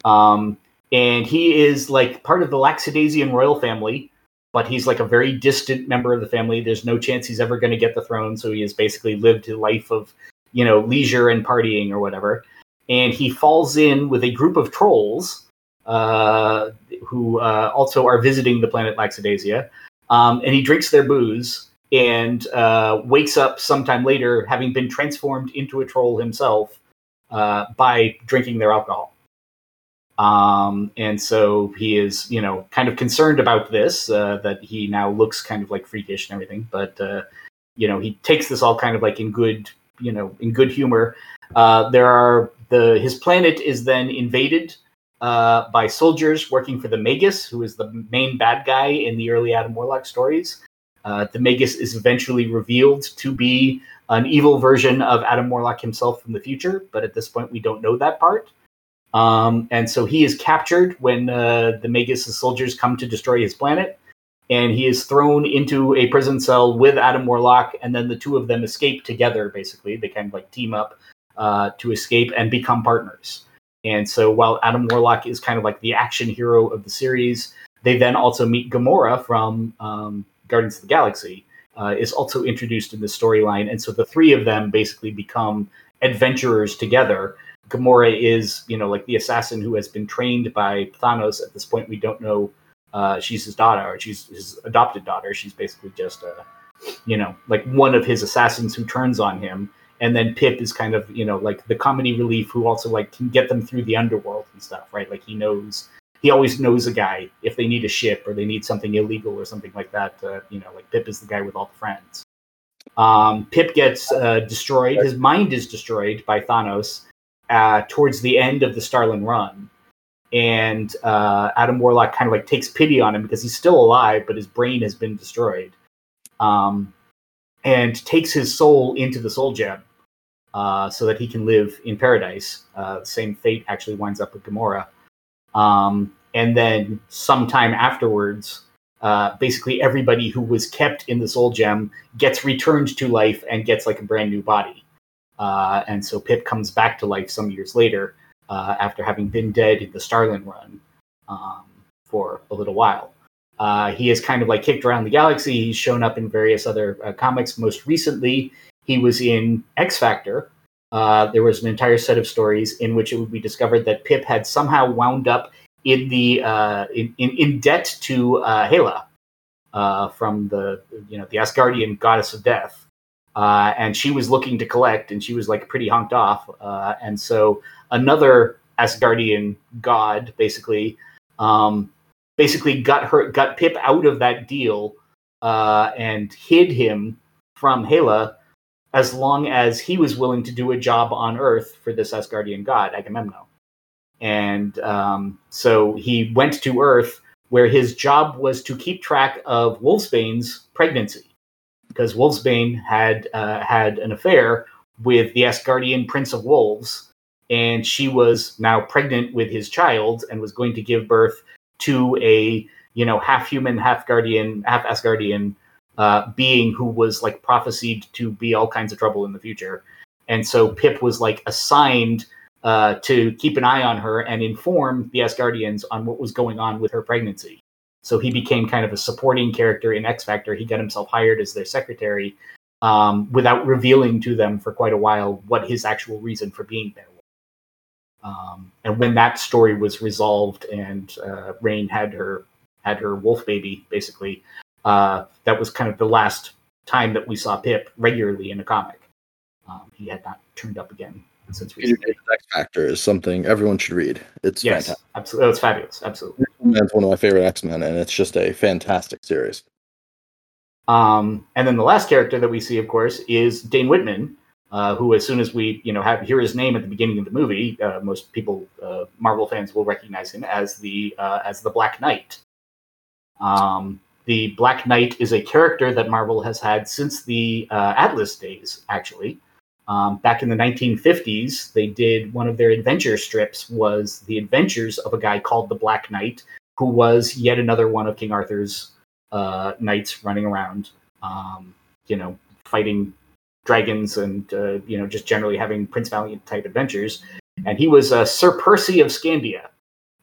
Um, and he is like part of the Laxidazian royal family, but he's like a very distant member of the family. There's no chance he's ever going to get the throne, so he has basically lived a life of you know leisure and partying or whatever. And he falls in with a group of trolls uh, who uh, also are visiting the planet Laxidazia, um, and he drinks their booze and uh, wakes up sometime later, having been transformed into a troll himself uh, by drinking their alcohol. Um, and so he is, you know, kind of concerned about this, uh, that he now looks kind of like freakish and everything. But, uh, you know, he takes this all kind of like in good, you know, in good humor. There are the, his planet is then invaded, uh, by soldiers working for the Magus, who is the main bad guy in the early Adam Warlock stories. Uh, the Magus is eventually revealed to be an evil version of Adam Warlock himself from the future, but at this point we don't know that part. Um, and so he is captured when uh, the Magus soldiers come to destroy his planet, and he is thrown into a prison cell with Adam Warlock, and then the two of them escape together. Basically, they kind of like team up uh, to escape and become partners. And so while Adam Warlock is kind of like the action hero of the series, they then also meet Gamora from um, Guardians of the Galaxy. Uh, is also introduced in the storyline, and so the three of them basically become adventurers together Gamora is, you know, like the assassin who has been trained by Thanos. At this point, we don't know uh, she's his daughter or she's his adopted daughter. She's basically just a, you know, like one of his assassins who turns on him. And then Pip is kind of, you know, like the comedy relief who also like can get them through the underworld and stuff, right? Like he knows, he always knows a guy if they need a ship or they need something illegal or something like that. Uh, you know, like Pip is the guy with all the friends. Um, Pip gets uh, destroyed. His mind is destroyed by Thanos uh, towards the end of the Starlin run. And uh, Adam Warlock kind of like takes pity on him because he's still alive, but his brain has been destroyed. Um, and takes his soul into the Soul Gem uh, so that he can live in paradise. Uh, same fate actually winds up with Gamora. Um, and then sometime afterwards, uh, basically everybody who was kept in the Soul Gem gets returned to life and gets like a brand new body. Uh, and so Pip comes back to life some years later uh, after having been dead in the Starlin run um, for a little while. Uh, he is kind of like kicked around the galaxy. He's shown up in various other uh, comics. Most recently, he was in X Factor. Uh, there was an entire set of stories in which it would be discovered that Pip had somehow wound up in the uh, in, in, in debt to Hela from the you know the Asgardian goddess of death. Uh, and she was looking to collect, and she was like pretty honked off. Uh, and so another Asgardian god basically, um, basically got her got Pip out of that deal uh, and hid him from Hela as long as he was willing to do a job on Earth for this Asgardian god Agamemnon. And um, so he went to Earth, where his job was to keep track of Wolfsbane's pregnancy because Wolfsbane had uh, had an affair with the Asgardian Prince of Wolves, and she was now pregnant with his child and was going to give birth to a you know half human, half guardian, half Asgardian uh, being who was like prophesied to be all kinds of trouble in the future. And so Pip was like assigned uh, to keep an eye on her and inform the Asgardians on what was going on with her pregnancy. So he became kind of a supporting character in X Factor. He got himself hired as their secretary um, without revealing to them for quite a while what his actual reason for being there was. Um, and when that story was resolved and uh, Rahne had her had her wolf baby, basically, uh, that was kind of the last time that we saw Pip regularly in a comic. Um, he had not turned up again since Peter X Factor is something everyone should read. It's yes, fantastic. absolutely. It's fabulous. Absolutely. It's one of my favorite X Men, and it's just a fantastic series. Um, and then the last character that we see, of course, is Dane Whitman, uh, who, as soon as we you know have hear his name at the beginning of the movie, uh, most people, uh, Marvel fans, will recognize him as the uh, as the Black Knight. Um, the Black Knight is a character that Marvel has had since the uh, Atlas days, actually. Um, back in the 1950s, they did one of their adventure strips was the adventures of a guy called the Black Knight, who was yet another one of King Arthur's uh, knights running around, um, you know, fighting dragons and uh, you know just generally having Prince Valiant type adventures. And he was uh, Sir Percy of Scandia,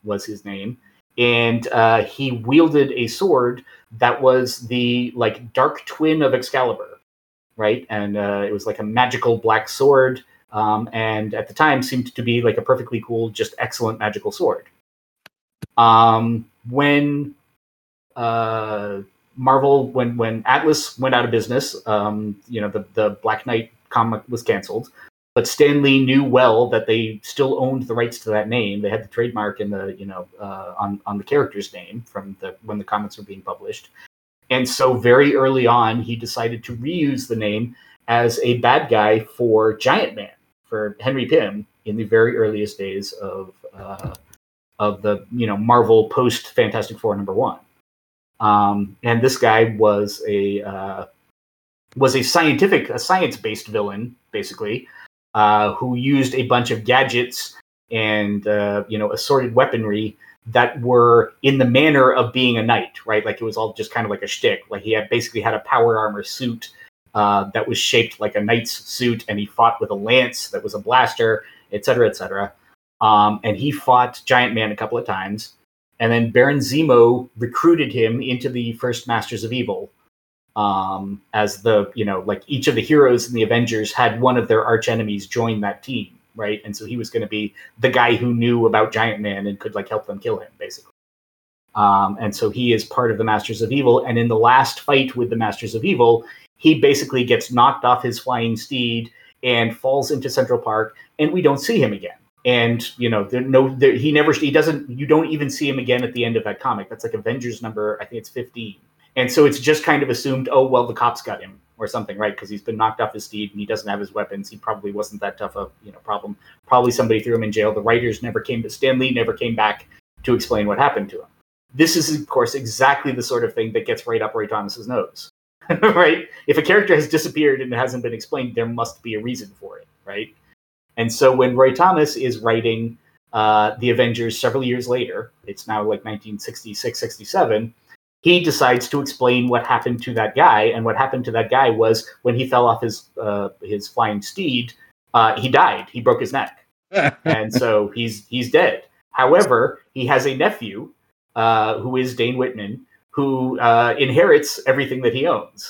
was his name, and uh, he wielded a sword that was the like dark twin of Excalibur, right? And uh, it was like a magical black sword, um, and at the time seemed to be like a perfectly cool, just excellent magical sword. Um, when uh, Marvel, when when Atlas went out of business, um, you know the the Black Knight comic was canceled. But Stan Lee knew well that they still owned the rights to that name. They had the trademark in the you know uh, on on the character's name from the when the comics were being published. And so very early on, he decided to reuse the name as a bad guy for Giant Man for Henry Pym in the very earliest days of uh, of the you know Marvel post Fantastic Four number one. Um, and this guy was a uh, was a scientific, a science based villain, basically, uh, who used a bunch of gadgets and uh, you know assorted weaponry that were in the manner of being a knight, right? Like it was all just kind of like a shtick. Like he had basically had a power armor suit uh, that was shaped like a knight's suit, and he fought with a lance that was a blaster, et cetera, et cetera. Um, and he fought Giant Man a couple of times. And then Baron Zemo recruited him into the first Masters of Evil. Um, as the, you know, like each of the heroes in the Avengers had one of their arch enemies join that team, right? And so he was going to be the guy who knew about Giant Man and could like help them kill him, basically. Um, and so he is part of the Masters of Evil. And in the last fight with the Masters of Evil, he basically gets knocked off his flying steed and falls into Central Park, and we don't see him again and you know there no there, he never he doesn't you don't even see him again at the end of that comic that's like avengers number i think it's 15 and so it's just kind of assumed oh well the cops got him or something right? Because he's been knocked off his steed and he doesn't have his weapons. He probably wasn't that tough a you know problem. Probably somebody threw him in jail. The writers never came but Stan Lee never came back to explain what happened to him. This is of course exactly the sort of thing that gets right up roy thomas's nose (laughs) right? If a character has disappeared and it hasn't been explained there must be a reason for it right? And so when Roy Thomas is writing uh, the Avengers several years later, it's now like 1966, 67, he decides to explain what happened to that guy. And what happened to that guy was when he fell off his uh, his flying steed, uh, he died. He broke his neck, (laughs) and so he's he's dead. However, he has a nephew uh, who is Dane Whitman, who uh, inherits everything that he owns.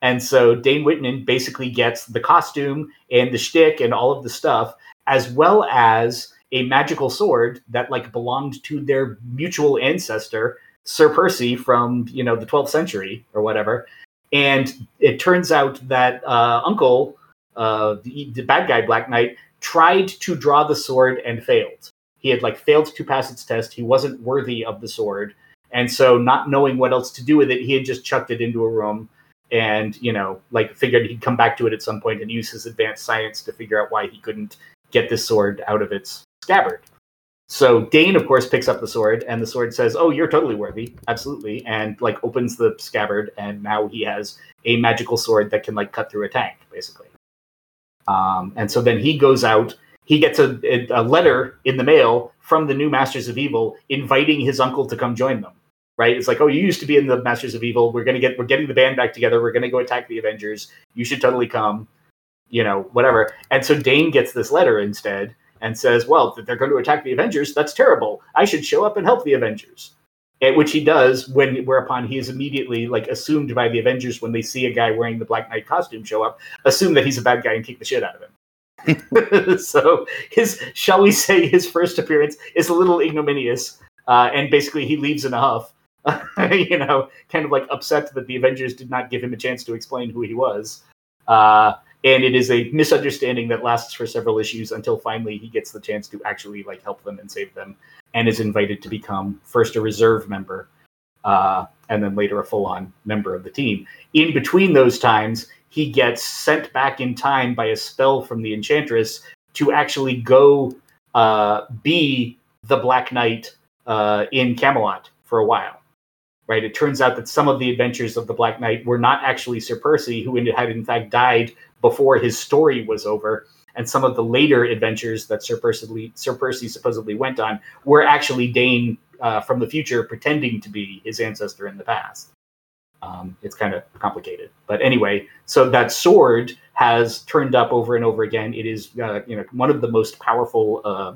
And so Dane Whitman basically gets the costume and the shtick and all of the stuff, as well as a magical sword that like belonged to their mutual ancestor, Sir Percy from you know the 12th century or whatever. And it turns out that uh, Uncle, uh, the, the bad guy Black Knight, tried to draw the sword and failed. He had like failed to pass its test. He wasn't worthy of the sword, and so not knowing what else to do with it, he had just chucked it into a room and you know like figured he'd come back to it at some point and use his advanced science to figure out why he couldn't get this sword out of its scabbard so dane of course picks up the sword and the sword says oh you're totally worthy absolutely and like opens the scabbard and now he has a magical sword that can like cut through a tank basically um, and so then he goes out he gets a, a letter in the mail from the new masters of evil inviting his uncle to come join them right? It's like, oh, you used to be in the Masters of Evil. We're gonna get we're getting the band back together. We're gonna go attack the Avengers. You should totally come, you know, whatever. And so Dane gets this letter instead and says, well, they're going to attack the Avengers. That's terrible. I should show up and help the Avengers. At which he does, when whereupon he is immediately like assumed by the Avengers when they see a guy wearing the Black Knight costume show up, assume that he's a bad guy and kick the shit out of him. (laughs) so his, shall we say, his first appearance is a little ignominious, uh, and basically he leaves in a huff. (laughs) you know, kind of like upset that the Avengers did not give him a chance to explain who he was. Uh, and it is a misunderstanding that lasts for several issues until finally he gets the chance to actually like help them and save them, and is invited to become first a reserve member, uh, and then later a full-on member of the team. In between those times, he gets sent back in time by a spell from the Enchantress to actually go uh, be the Black Knight uh, in Camelot for a while right? It turns out that some of the adventures of the Black Knight were not actually Sir Percy, who had in fact died before his story was over. And some of the later adventures that Sir Percy, Sir Percy supposedly went on were actually Dane uh, from the future pretending to be his ancestor in the past. Um, it's kind of complicated, but anyway, so that sword has turned up over and over again. It is, uh, you know, one of the most powerful uh,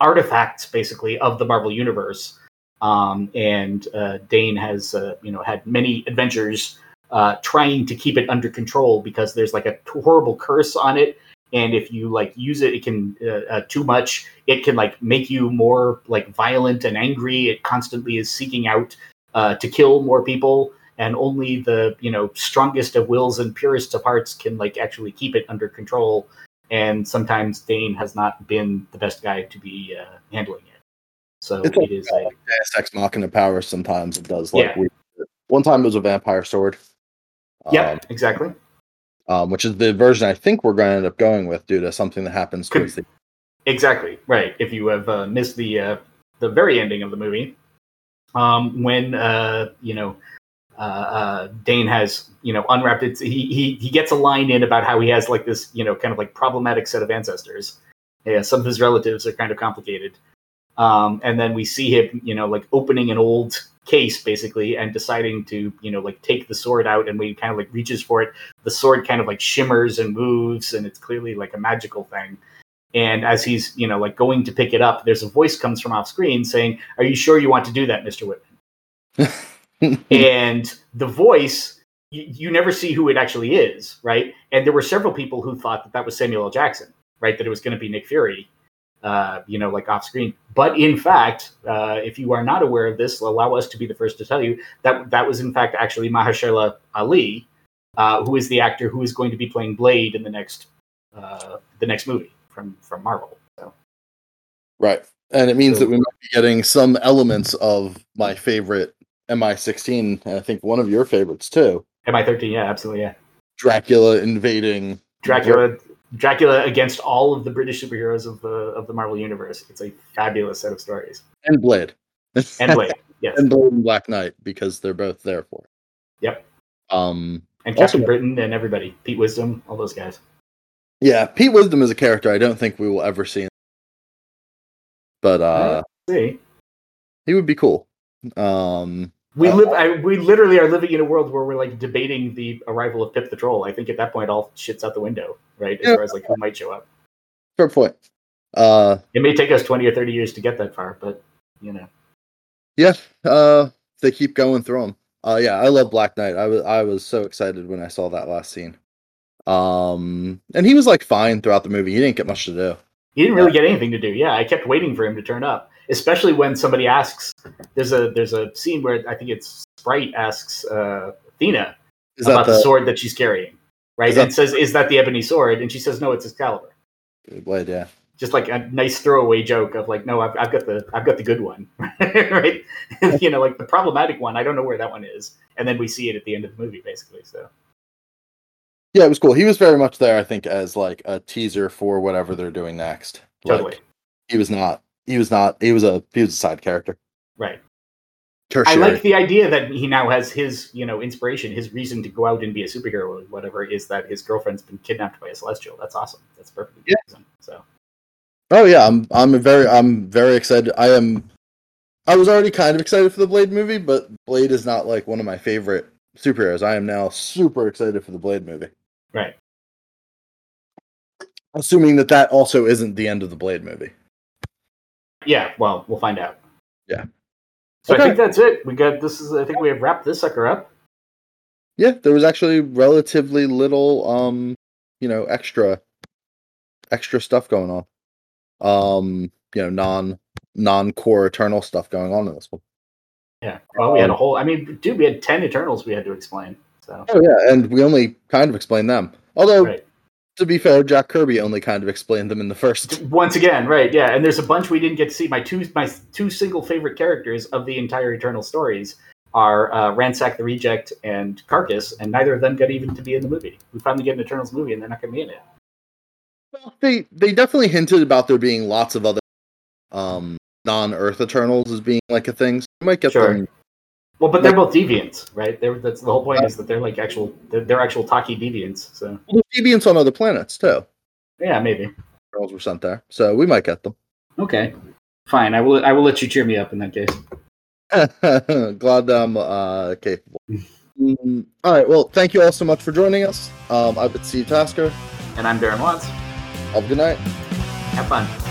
artifacts, basically, of the Marvel universe. Um, and uh, Dane has, uh, you know, had many adventures uh, trying to keep it under control because there's like a horrible curse on it, and if you like use it, it can uh, too much. It can like make you more like violent and angry. It constantly is seeking out uh, to kill more people and only the you know strongest of wills and purest of hearts can like actually keep it under control and sometimes dane has not been the best guy to be uh, handling it so it's it is a, like Deus Ex Machina power. Sometimes it does. Like Yeah. we, one time it was a vampire sword. yeah Um, exactly um, which is the version I think we're going to end up going with due to something that happens Could- the exactly right if you have uh, missed the uh, the very ending of the movie um, when uh, you know uh, uh, Dane has you know unwrapped it. He, he he gets a line in about how he has like this you know kind of like problematic set of ancestors. Yeah, some of his relatives are kind of complicated. Um, and then we see him you know like opening an old case basically and deciding to you know like take the sword out and when he kind of like reaches for it. The sword kind of like shimmers and moves and it's clearly like a magical thing. And as he's you know like going to pick it up there's a voice comes from off screen saying are you sure you want to do that mr whitman? (laughs) And the voice you, you never see who it actually is right? And there were several people who thought that that was samuel l. Jackson right? That it was going to be nick fury uh, you know like off screen but in fact uh, if you are not aware of this allow us to be the first to tell you that that was in fact actually mahershala ali uh, who is the actor who is going to be playing blade in the next uh, the next movie from from marvel so. Right, and it means So- that we might be getting some elements of my favorite MI16, and I think one of your favorites too. mi13 yeah absolutely yeah. Dracula invading Dracula Dracula against all of the British superheroes of the of the Marvel universe. It's a fabulous set of stories. and Blade, And Blade, (laughs) yes. and Blade and Black Knight because they're both there for. it. Yep. Um. And Captain Also- Britain and everybody. Pete Wisdom, all those guys. Yeah, Pete Wisdom is a character I don't think we will ever see. But uh, See. he would be cool. Um. We Uh, live I, we literally are living in a world where we're like debating the arrival of Pip the Troll. I think at that point all shit's out the window, right? As Yeah. far as like who might show up. Fair point. Uh. It may take us twenty or thirty years to get that far, but you know. Yeah, uh, they keep going through them. Uh, yeah, I love Black Knight. I was I was so excited when I saw that last scene. Um, and he was like fine throughout the movie. He didn't get much to do. He didn't really get anything to do. Yeah, I kept waiting for him to turn up, especially when somebody asks. There's a there's a scene where I think it's Sprite asks uh, Athena about the, the, sword that she's carrying, right? That- and says, "Is that the ebony sword?" And she says, "No, it's Excalibur." blade? Yeah, Just like a nice throwaway joke of like, "No, I've, I've got the I've got the good one," (laughs) right? you know, like the problematic one. I don't know where that one is, and then we see it at the end of the movie, basically. So yeah, it was cool. He was very much there, I think, as like a teaser for whatever they're doing next. totally Like, he was not. He was not. He was a. He was a side character. right. I like the idea that he now has his, you know, inspiration, his reason to go out and be a superhero or whatever is that his girlfriend's been kidnapped by a celestial. That's awesome. That's perfect. Yeah. reason. So Oh yeah, I'm. I'm very. I'm very excited. I am. I was already kind of excited for the Blade movie, but Blade is not like one of my favorite superheroes. I am now super excited for the Blade movie. right. Assuming that that also isn't the end of the Blade movie. Yeah. Well, we'll find out. Yeah. So Okay. I think that's it. We got this. Is I think we have wrapped this sucker up. Yeah, there was actually relatively little, um, you know, extra, extra stuff going on. Um, you know, non non core Eternal stuff going on in this one. Yeah. Well, we had a whole. I mean, dude, we had ten Eternals we had to explain. So Oh yeah, and we only kind of explained them. Although, right. To be fair, Jack Kirby only kind of explained them in the first. (laughs) Once again, right? Yeah. And there's a bunch we didn't get to see. My two my two single favorite characters of the entire Eternal stories are uh, Ransak the Reject and Karkas, and neither of them got even to be in the movie. We finally get an Eternals movie, and they're not going to be in it. Well, They they definitely hinted about there being lots of other um non Earth Eternals as being like a thing. So we might get Sure. them Well, but they're both deviants, right? They're, that's the whole point is that they're like actual, they're, they're actual Taki deviants. So Well, deviants on other planets too. yeah, maybe. Girls were sent there, so we might get them. Okay, fine. I will. I will let you cheer me up in that case. (laughs) Glad I'm uh, capable. Mm, all right. Well, thank you all so much for joining us. Um, I've been Steve Tasker. And I'm Darren Watts. Have a good night. Have fun.